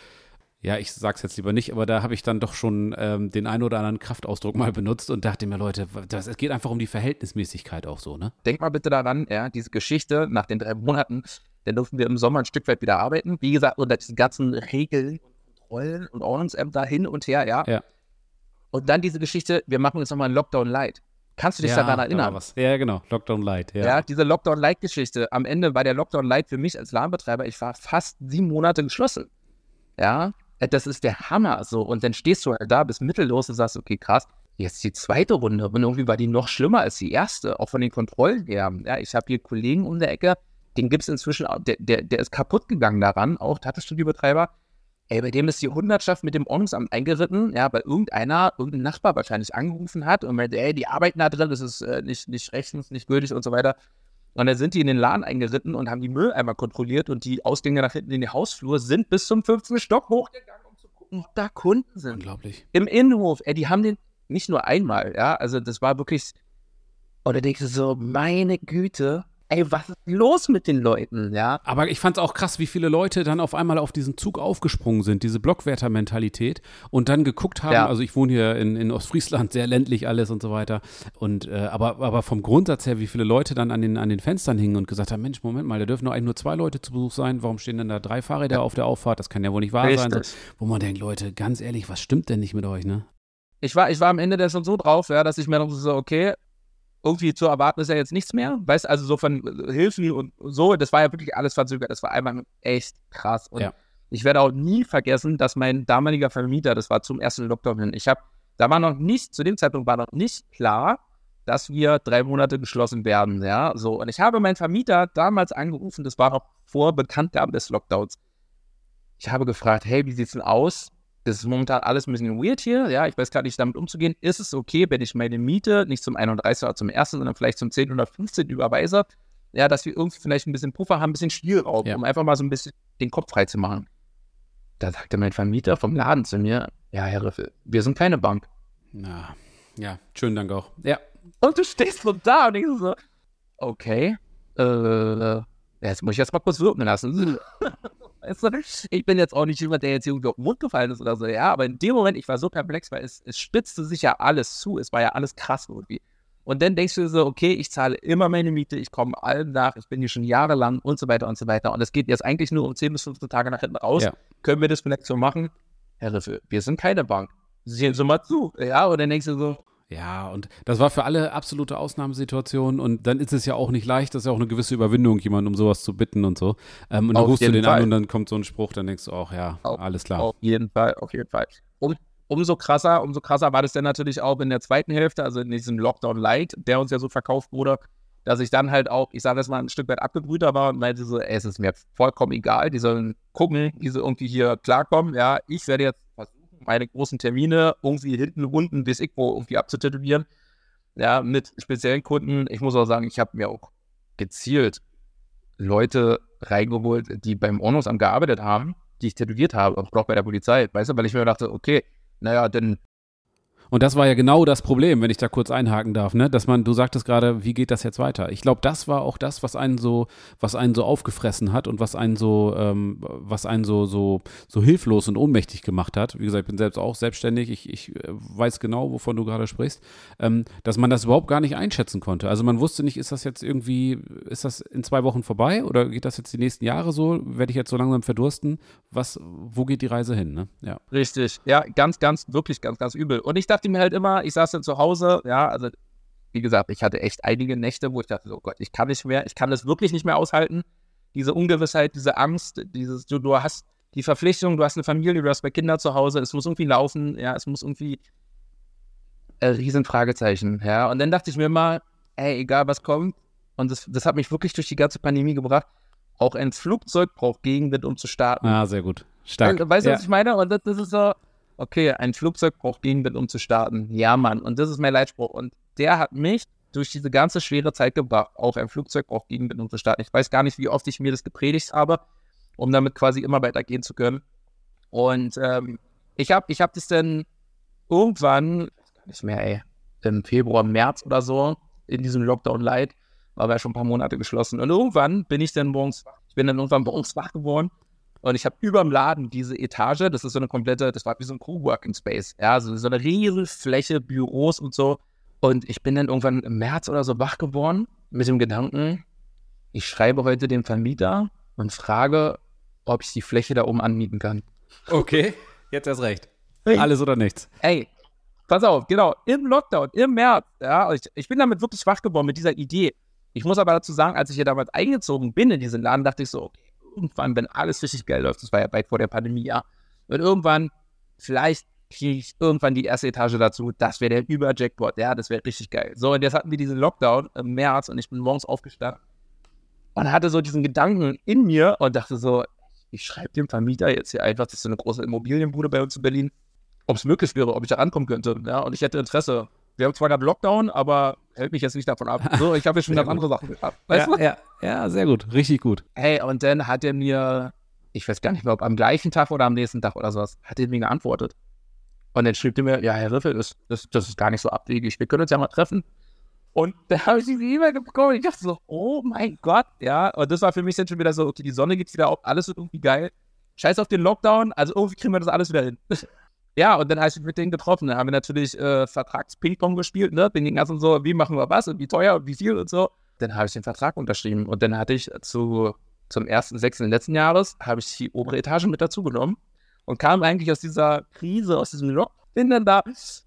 ja, ich sag's jetzt lieber nicht, aber da habe ich dann doch schon ähm, den einen oder anderen Kraftausdruck mal benutzt und dachte mir, Leute, das, es geht einfach um die Verhältnismäßigkeit auch so, ne? Denk mal bitte daran, ja, diese Geschichte nach den drei Monaten, dann durften wir im Sommer ein Stück weit wieder arbeiten. Wie gesagt, unter diesen ganzen Regeln und Kontrollen und Ordnungsämter hin und her, ja. Ja. Und dann diese Geschichte, wir machen jetzt nochmal einen Lockdown Light. Kannst du dich ja, daran erinnern? Ja, genau. Lockdown Light, ja. Ja, diese Lockdown-Light-Geschichte. Am Ende war der Lockdown Light für mich als Ladenbetreiber, ich war fast sieben Monate geschlossen. Ja, äh, das ist der Hammer. So, und dann stehst du halt da, bist mittellos und sagst, okay, krass, jetzt die zweite Runde. Und irgendwie war die noch schlimmer als die erste, auch von den Kontrollen her. Ja, ich habe hier Kollegen um der Ecke, den gibt es inzwischen, auch- der, der, der ist kaputt gegangen daran, auch Tattoo-Studio-Betreiber. Ey, bei dem ist die Hundertschaft mit dem Ordnungsamt eingeritten, ja, weil irgendeiner, irgendein Nachbar wahrscheinlich angerufen hat und meinte, ey, die arbeiten da drin, das ist äh, nicht, nicht rechtens, nicht gültig und so weiter. Und dann sind die in den Laden eingeritten und haben die Mülleimer kontrolliert und die Ausgänge nach hinten in die Hausflur sind bis zum 15. Stock hochgegangen, um zu gucken, ob da Kunden sind. Unglaublich. Im Innenhof, ey, die haben den nicht nur einmal, ja, also das war wirklich, und da denkst du so, meine Güte, ey, was ist los mit den Leuten, ja? Aber ich fand es auch krass, wie viele Leute dann auf einmal auf diesen Zug aufgesprungen sind, diese Blockwärter-Mentalität und dann geguckt haben. Ja. Also ich wohne hier in, in Ostfriesland, sehr ländlich alles und so weiter. Und äh, aber, aber vom Grundsatz her, wie viele Leute dann an den, an den Fenstern hingen und gesagt haben, Mensch, Moment mal, da dürfen doch eigentlich nur zwei Leute zu Besuch sein. Warum stehen denn da drei Fahrräder auf der Auffahrt? Das kann ja wohl nicht wahr sein. Richtig. Wo man denkt, Leute, ganz ehrlich, was stimmt denn nicht mit euch, ne? Ich war, ich war am Ende da schon so drauf, ja, dass ich mir dachte so, okay, irgendwie zu erwarten ist ja jetzt nichts mehr. Weißt also so von äh, Hilfen und so, das war ja wirklich alles verzögert. Das war einmal echt krass. Und Ja. ich werde auch nie vergessen, dass mein damaliger Vermieter, das war zum ersten Lockdown hin, ich habe, da war noch nicht, zu dem Zeitpunkt war noch nicht klar, dass wir drei Monate geschlossen werden, ja, so. Und ich habe meinen Vermieter damals angerufen, das war noch vor Bekanntgabe des Lockdowns. Ich habe gefragt, hey, wie sieht's denn aus? Das ist momentan alles ein bisschen weird hier, ja, ich weiß gar nicht, damit umzugehen. Ist es okay, wenn ich meine Miete nicht zum 31. oder zum 1., sondern vielleicht zum 10. oder 15. überweise? Ja, dass wir irgendwie vielleicht ein bisschen Puffer haben, ein bisschen Spielraum, Ja. um einfach mal so ein bisschen den Kopf frei zu machen. Da sagte mein Vermieter vom Laden zu mir, ja, Herr Riffel, wir sind keine Bank. Na, ja, schönen Dank auch. Ja, Und du stehst so da und denkst so, okay, äh, jetzt muss ich erst mal kurz wirken lassen. Weißt du, ich bin jetzt auch nicht jemand, der jetzt irgendwie auf den Mund gefallen ist oder so, ja, aber in dem Moment, ich war so perplex, weil es, es spitzte sich ja alles zu, es war ja alles krass irgendwie. Und dann denkst du so, okay, ich zahle immer meine Miete, ich komme allem nach, ich bin hier schon jahrelang und so weiter und so weiter. Und es geht jetzt eigentlich nur um 10 bis 15 Tage nach hinten raus. Ja. Können wir das vielleicht so machen? Herr Riffel, wir sind keine Bank. Sehen Sie mal zu. Ja, und dann denkst du so, Ja, und das war für alle absolute Ausnahmesituation und dann ist es ja auch nicht leicht, das ist ja auch eine gewisse Überwindung, jemanden um sowas zu bitten und so. Ähm, und dann Auf rufst du den Fall. an und dann kommt so ein Spruch, dann denkst du auch, ja, Auf- alles klar. Auf jeden Fall, auf jeden Fall. Um, umso krasser, umso krasser war das dann natürlich auch in der zweiten Hälfte, also in diesem Lockdown Light, der uns ja so verkauft wurde, dass ich dann halt auch, ich sage das mal, ein Stück weit abgebrühter war und meinte so, ey, es ist mir vollkommen egal, die sollen gucken, wie sie irgendwie hier klarkommen. Ja, ich werde jetzt meine großen Termine irgendwie hinten, unten, bis irgendwo irgendwie abzutätowieren. Ja, mit speziellen Kunden. Ich muss auch sagen, ich habe mir auch gezielt Leute reingeholt, die beim Ordnungsamt gearbeitet haben, die ich tätowiert habe, auch bei der Polizei, weißt du, weil ich mir dachte, okay, naja, dann Und das war ja genau das Problem, wenn ich da kurz einhaken darf, ne? Dass man, du sagtest gerade, wie geht das jetzt weiter? Ich glaube, das war auch das, was einen so, was einen so aufgefressen hat und was einen so, ähm, was einen so, so, so hilflos und ohnmächtig gemacht hat. Wie gesagt, ich bin selbst auch selbstständig, ich, ich äh, weiß genau, wovon du gerade sprichst, ähm, dass man das überhaupt gar nicht einschätzen konnte. Also man wusste nicht, ist das jetzt irgendwie, ist das in zwei Wochen vorbei oder geht das jetzt die nächsten Jahre so? Werde ich jetzt so langsam verdursten? Was, wo geht die Reise hin, ne? Ja. Richtig, ja, ganz, ganz, wirklich ganz, ganz übel. Und ich dachte mir halt immer, ich saß dann zu Hause, ja, also wie gesagt, ich hatte echt einige Nächte, wo ich dachte, oh Gott, ich kann nicht mehr, ich kann das wirklich nicht mehr aushalten. Diese Ungewissheit, diese Angst, dieses, du, du hast die Verpflichtung, du hast eine Familie, du hast zwei Kinder zu Hause, es muss irgendwie laufen, ja, es muss irgendwie äh, riesen Fragezeichen, ja. Und dann dachte ich mir immer, ey, egal was kommt, und das, das hat mich wirklich durch die ganze Pandemie gebracht, auch ein Flugzeug braucht Gegenwind, um zu starten. Ah, sehr gut. Stark. Weißt du, ja. was ich meine? Und das, das ist so, okay, ein Flugzeug braucht Gegenwind, um zu starten. Ja, Mann. Und das ist mein Leitspruch. Und der hat mich durch diese ganze schwere Zeit gebracht. Auch ein Flugzeug braucht Gegenwind, um zu starten. Ich weiß gar nicht, wie oft ich mir das gepredigt habe, um damit quasi immer weitergehen zu können. Und ähm, ich habe ich hab das dann irgendwann, nicht mehr, ey, im Februar, März oder so, in diesem Lockdown Light, war ja schon ein paar Monate geschlossen. Und irgendwann bin ich dann morgens, ich bin dann irgendwann morgens wach geworden und ich habe über dem Laden diese Etage, das ist so eine komplette, das war wie so ein Coworking Space, ja, so, so eine riesige Fläche, Büros und so. Und ich bin dann irgendwann im März oder so wach geworden mit dem Gedanken, ich schreibe heute dem Vermieter und frage, ob ich die Fläche da oben anmieten kann. Okay, jetzt erst recht. Alles oder nichts. Ey, pass auf, genau, im Lockdown, im März, ja, ich, ich bin damit wirklich wach geworden mit dieser Idee. Ich muss aber dazu sagen, als ich hier damals eingezogen bin in diesen Laden, dachte ich so, okay, irgendwann, wenn alles richtig geil läuft, das war ja weit vor der Pandemie, ja, und irgendwann, vielleicht kriege ich irgendwann die erste Etage dazu, das wäre der Über-Jackpot, ja, das wäre richtig geil. So, und jetzt hatten wir diesen Lockdown im März und ich bin morgens aufgestanden und hatte so diesen Gedanken in mir und dachte so, ich schreibe dem Vermieter jetzt hier einfach, das ist so eine große Immobilienbude bei uns in Berlin, ob es möglich wäre, ob ich da rankommen könnte, ja, und ich hätte Interesse. Wir haben zwar gerade Lockdown, aber hält mich jetzt nicht davon ab. So, ich habe jetzt schon ganz andere Sachen gehabt. Weißt ja, du? Ja, ja, sehr gut. Richtig gut. Hey, und dann hat er mir, ich weiß gar nicht mehr, ob am gleichen Tag oder am nächsten Tag oder sowas, hat er mir geantwortet. Und dann schrieb er mir, ja, Herr Riffel, das, das, das ist gar nicht so abwegig. Wir können uns ja mal treffen. Und dann habe ich diese E-Mail bekommen. Ich dachte so, oh mein Gott, ja. Und das war für mich dann schon wieder so, okay, die Sonne geht wieder auf, alles wird irgendwie geil. Scheiß auf den Lockdown, also irgendwie kriegen wir das alles wieder hin. Ja, und dann habe ich mit denen getroffen. Dann haben wir natürlich äh, Vertrags-Ping-Pong gespielt, ne? Bin den ganzen so, wie machen wir was und wie teuer und wie viel und so. Dann habe ich den Vertrag unterschrieben. Und dann hatte ich zu, zum ersten Sechsten letzten Jahres, habe ich die obere Etage mit dazu genommen und kam eigentlich aus dieser Krise, aus diesem Lock. Bin dann da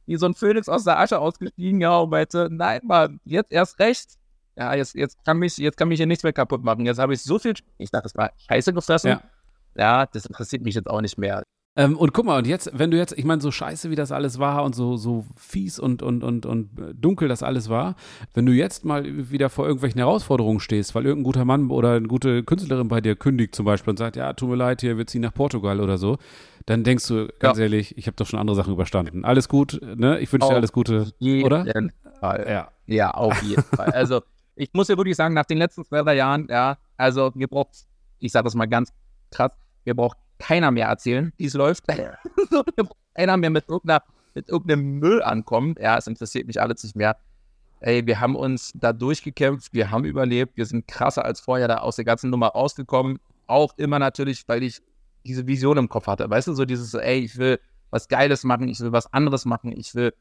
wie so ein Phönix aus der Asche ausgestiegen, ja, und meinte, nein, Mann, jetzt erst recht. Ja, jetzt, jetzt, kann mich, jetzt kann mich hier nichts mehr kaputt machen. Jetzt habe ich so viel, ich dachte, das war scheiße gefressen. Ja. ja, das interessiert mich jetzt auch nicht mehr. Ähm, und guck mal, und jetzt, wenn du jetzt, ich meine, so scheiße, wie das alles war und so, so fies und, und, und, und dunkel das alles war, wenn du jetzt mal wieder vor irgendwelchen Herausforderungen stehst, weil irgendein guter Mann oder eine gute Künstlerin bei dir kündigt zum Beispiel und sagt, ja, tut mir leid, hier, wir ziehen nach Portugal oder so, dann denkst du, ganz ja. ehrlich, ich habe doch schon andere Sachen überstanden. Alles gut, ne? Ich wünsche dir alles Gute, oder? Fall. Ja. ja, auf jeden Fall. Also, ich muss ja wirklich sagen, nach den letzten zwei, drei Jahren, ja, also, mir braucht, ich sage das mal ganz krass, mir braucht keiner mehr erzählen, wie es läuft. keiner mehr mit, irgendeiner, mit irgendeinem Müll ankommt. Ja, es interessiert mich alles nicht mehr. Ey, wir haben uns da durchgekämpft, wir haben überlebt, wir sind krasser als vorher da aus der ganzen Nummer rausgekommen. Auch immer natürlich, weil ich diese Vision im Kopf hatte. Weißt du, so dieses, ey, ich will was Geiles machen, ich will was anderes machen, ich will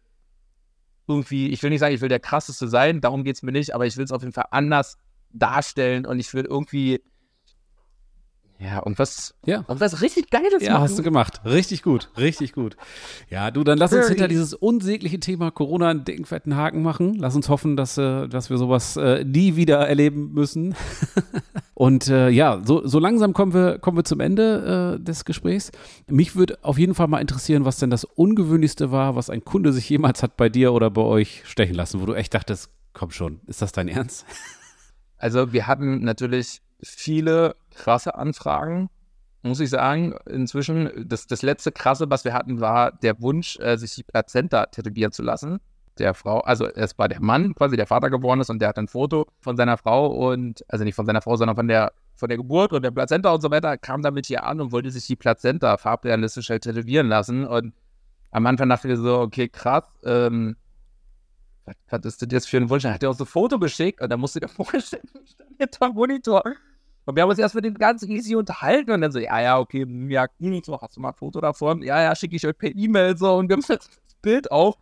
irgendwie, ich will nicht sagen, ich will der krasseste sein, darum geht es mir nicht, aber ich will es auf jeden Fall anders darstellen und ich will irgendwie ja, und was, ja. und was richtig Geiles Ja, machen. hast du gemacht. Richtig gut, richtig gut. Ja, du, dann lass uns hinter dieses unsägliche Thema Corona einen dicken, fetten Haken machen. Lass uns hoffen, dass, äh, dass wir sowas äh, nie wieder erleben müssen. und äh, ja, so, so langsam kommen wir, kommen wir zum Ende äh, des Gesprächs. Mich würde auf jeden Fall mal interessieren, was denn das Ungewöhnlichste war, was ein Kunde sich jemals hat bei dir oder bei euch stechen lassen, wo du echt dachtest, komm schon, ist das dein Ernst? Also wir hatten natürlich viele krasse Anfragen, muss ich sagen. Inzwischen, das, das letzte krasse, was wir hatten, war der Wunsch, äh, sich die Plazenta tätowieren zu lassen. Der Frau, also es war der Mann, quasi der Vater geworden ist und der hat ein Foto von seiner Frau und, also nicht von seiner Frau, sondern von der, von der Geburt und der Plazenta und so weiter, kam damit hier an und wollte sich die Plazenta farbrealistisch halt tätowieren lassen und am Anfang dachte ich so, okay, krass, ähm, was, was ist das jetzt für ein Wunsch? Dann hat er so ein Foto geschickt und dann musste der vorstellen, stand dem Monitor. Und wir haben uns erst mit dem ganz easy unterhalten und dann so, ja, ja, okay, ja, so, hast du mal ein Foto davon? Ja, ja, schicke ich euch per E-Mail so und wir haben das Bild auch.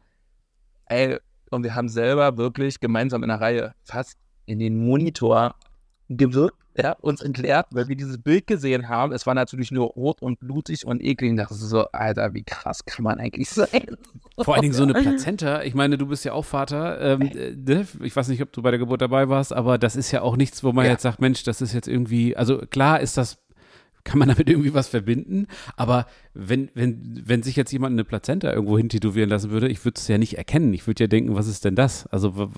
Ey, und wir haben selber wirklich gemeinsam in der Reihe fast in den Monitor gewirkt, ja, uns entleert, weil wir dieses Bild gesehen haben. Es war natürlich nur rot und blutig und eklig. Und dachte so, Alter, wie krass kann man eigentlich sein? Vor allen Dingen so eine Plazenta. Ich meine, du bist ja auch Vater. Ähm, äh, ich weiß nicht, ob du bei der Geburt dabei warst, aber das ist ja auch nichts, wo man ja. jetzt sagt, Mensch, das ist jetzt irgendwie, also klar ist das kann man damit irgendwie was verbinden. Aber wenn, wenn, wenn sich jetzt jemand eine Plazenta irgendwo hin tätowieren lassen würde, ich würde es ja nicht erkennen. Ich würde ja denken, was ist denn das? Also,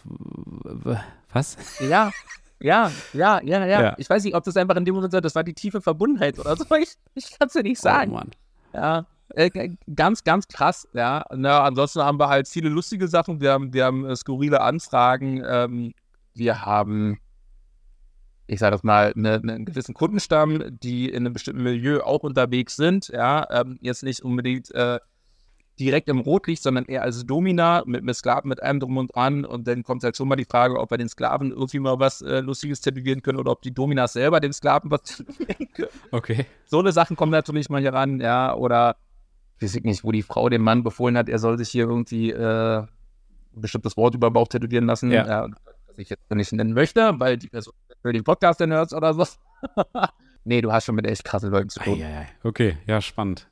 was? Ja, ja, ja, ja, ja, ja. Ich weiß nicht, ob das einfach in dem Moment so, das war die tiefe Verbundenheit oder so. Ich, ich kann es ja nicht oh, sagen. Oh, Mann. Ja, äh, ganz, ganz krass, ja. Na, ansonsten haben wir halt viele lustige Sachen. Wir haben, wir haben äh, skurrile Anfragen. Ähm, wir haben, ich sage das mal, eine, einen gewissen Kundenstamm, die in einem bestimmten Milieu auch unterwegs sind. Ja, ähm, jetzt nicht unbedingt äh, direkt im Rotlicht, sondern eher als Domina mit, mit Sklaven, mit allem drum und dran. Und dann kommt halt schon mal die Frage, ob wir den Sklaven irgendwie mal was äh, Lustiges tätowieren können oder ob die Dominas selber den Sklaven was tätowieren können. Okay. So eine Sachen kommen natürlich mal hier ran, ja. Oder, ich weiß nicht, wo die Frau dem Mann befohlen hat, er soll sich hier irgendwie äh, ein bestimmtes Wort über den Bauch tätowieren lassen. Ja. ja was ich jetzt nicht nennen möchte, weil die Person für den Podcast dann hört oder so. nee, du hast schon mit echt krassen Leuten zu tun. Ei, ei, ei. Okay, ja, spannend.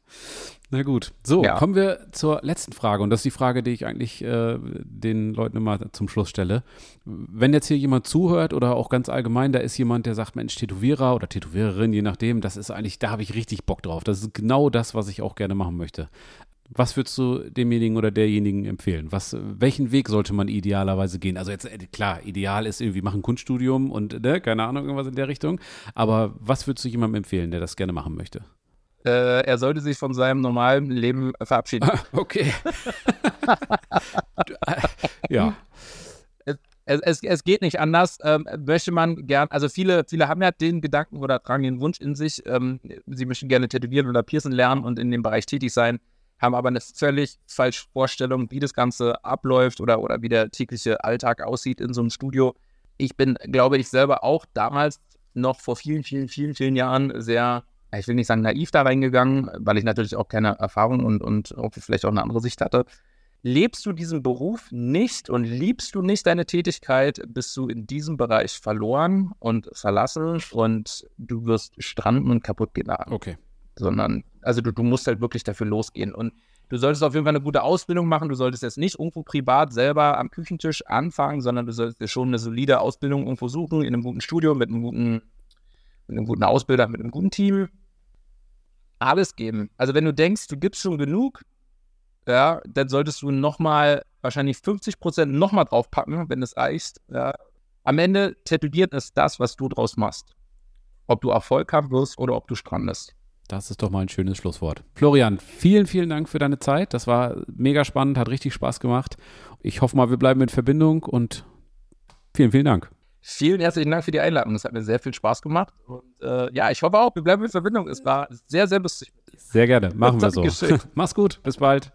Na gut. So, ja. kommen wir zur letzten Frage. Und das ist die Frage, die ich eigentlich äh, den Leuten immer zum Schluss stelle. Wenn jetzt hier jemand zuhört oder auch ganz allgemein, da ist jemand, der sagt, Mensch, Tätowierer oder Tätowiererin, je nachdem, das ist eigentlich, da habe ich richtig Bock drauf. Das ist genau das, was ich auch gerne machen möchte. Was würdest du demjenigen oder derjenigen empfehlen? Was, welchen Weg sollte man idealerweise gehen? Also jetzt, äh, klar, ideal ist irgendwie machen Kunststudium und, ne, keine Ahnung, irgendwas in der Richtung. Aber was würdest du jemandem empfehlen, der das gerne machen möchte? Äh, er sollte sich von seinem normalen Leben verabschieden. Ah, okay. ja. Es, es, es, geht nicht anders. Ähm, möchte man gern, also viele, viele haben ja den Gedanken oder tragen den Wunsch in sich, ähm, sie möchten gerne tätowieren oder piercen lernen und in dem Bereich tätig sein, haben aber eine völlig falsche Vorstellung, wie das Ganze abläuft oder, oder wie der tägliche Alltag aussieht in so einem Studio. Ich bin, glaube ich, selber auch damals noch vor vielen, vielen, vielen, vielen Jahren sehr ich will nicht sagen naiv da reingegangen, weil ich natürlich auch keine Erfahrung und, und vielleicht auch eine andere Sicht hatte. Lebst du diesen Beruf nicht und liebst du nicht deine Tätigkeit, bist du in diesem Bereich verloren und verlassen und du wirst stranden und kaputt gehen. Okay. Sondern, also du, du musst halt wirklich dafür losgehen. Und du solltest auf jeden Fall eine gute Ausbildung machen. Du solltest jetzt nicht irgendwo privat selber am Küchentisch anfangen, sondern du solltest dir schon eine solide Ausbildung irgendwo suchen, in einem guten Studio, mit einem guten, mit einem guten Ausbilder, mit einem guten Team alles geben. Also wenn du denkst, du gibst schon genug, ja, dann solltest du nochmal wahrscheinlich 50 Prozent nochmal draufpacken, wenn es reicht. Ja. Am Ende tätowiert ist das, was du draus machst. Ob du Erfolg haben wirst oder ob du strandest. Das ist doch mal ein schönes Schlusswort. Florian, vielen, vielen Dank für deine Zeit. Das war mega spannend, hat richtig Spaß gemacht. Ich hoffe mal, wir bleiben in Verbindung und vielen, vielen Dank. Vielen herzlichen Dank für die Einladung. Es hat mir sehr viel Spaß gemacht. Und äh, ja, ich hoffe auch, wir bleiben in Verbindung. Es war sehr, sehr lustig. Sehr gerne. Machen wir so. Mach's gut. Bis bald.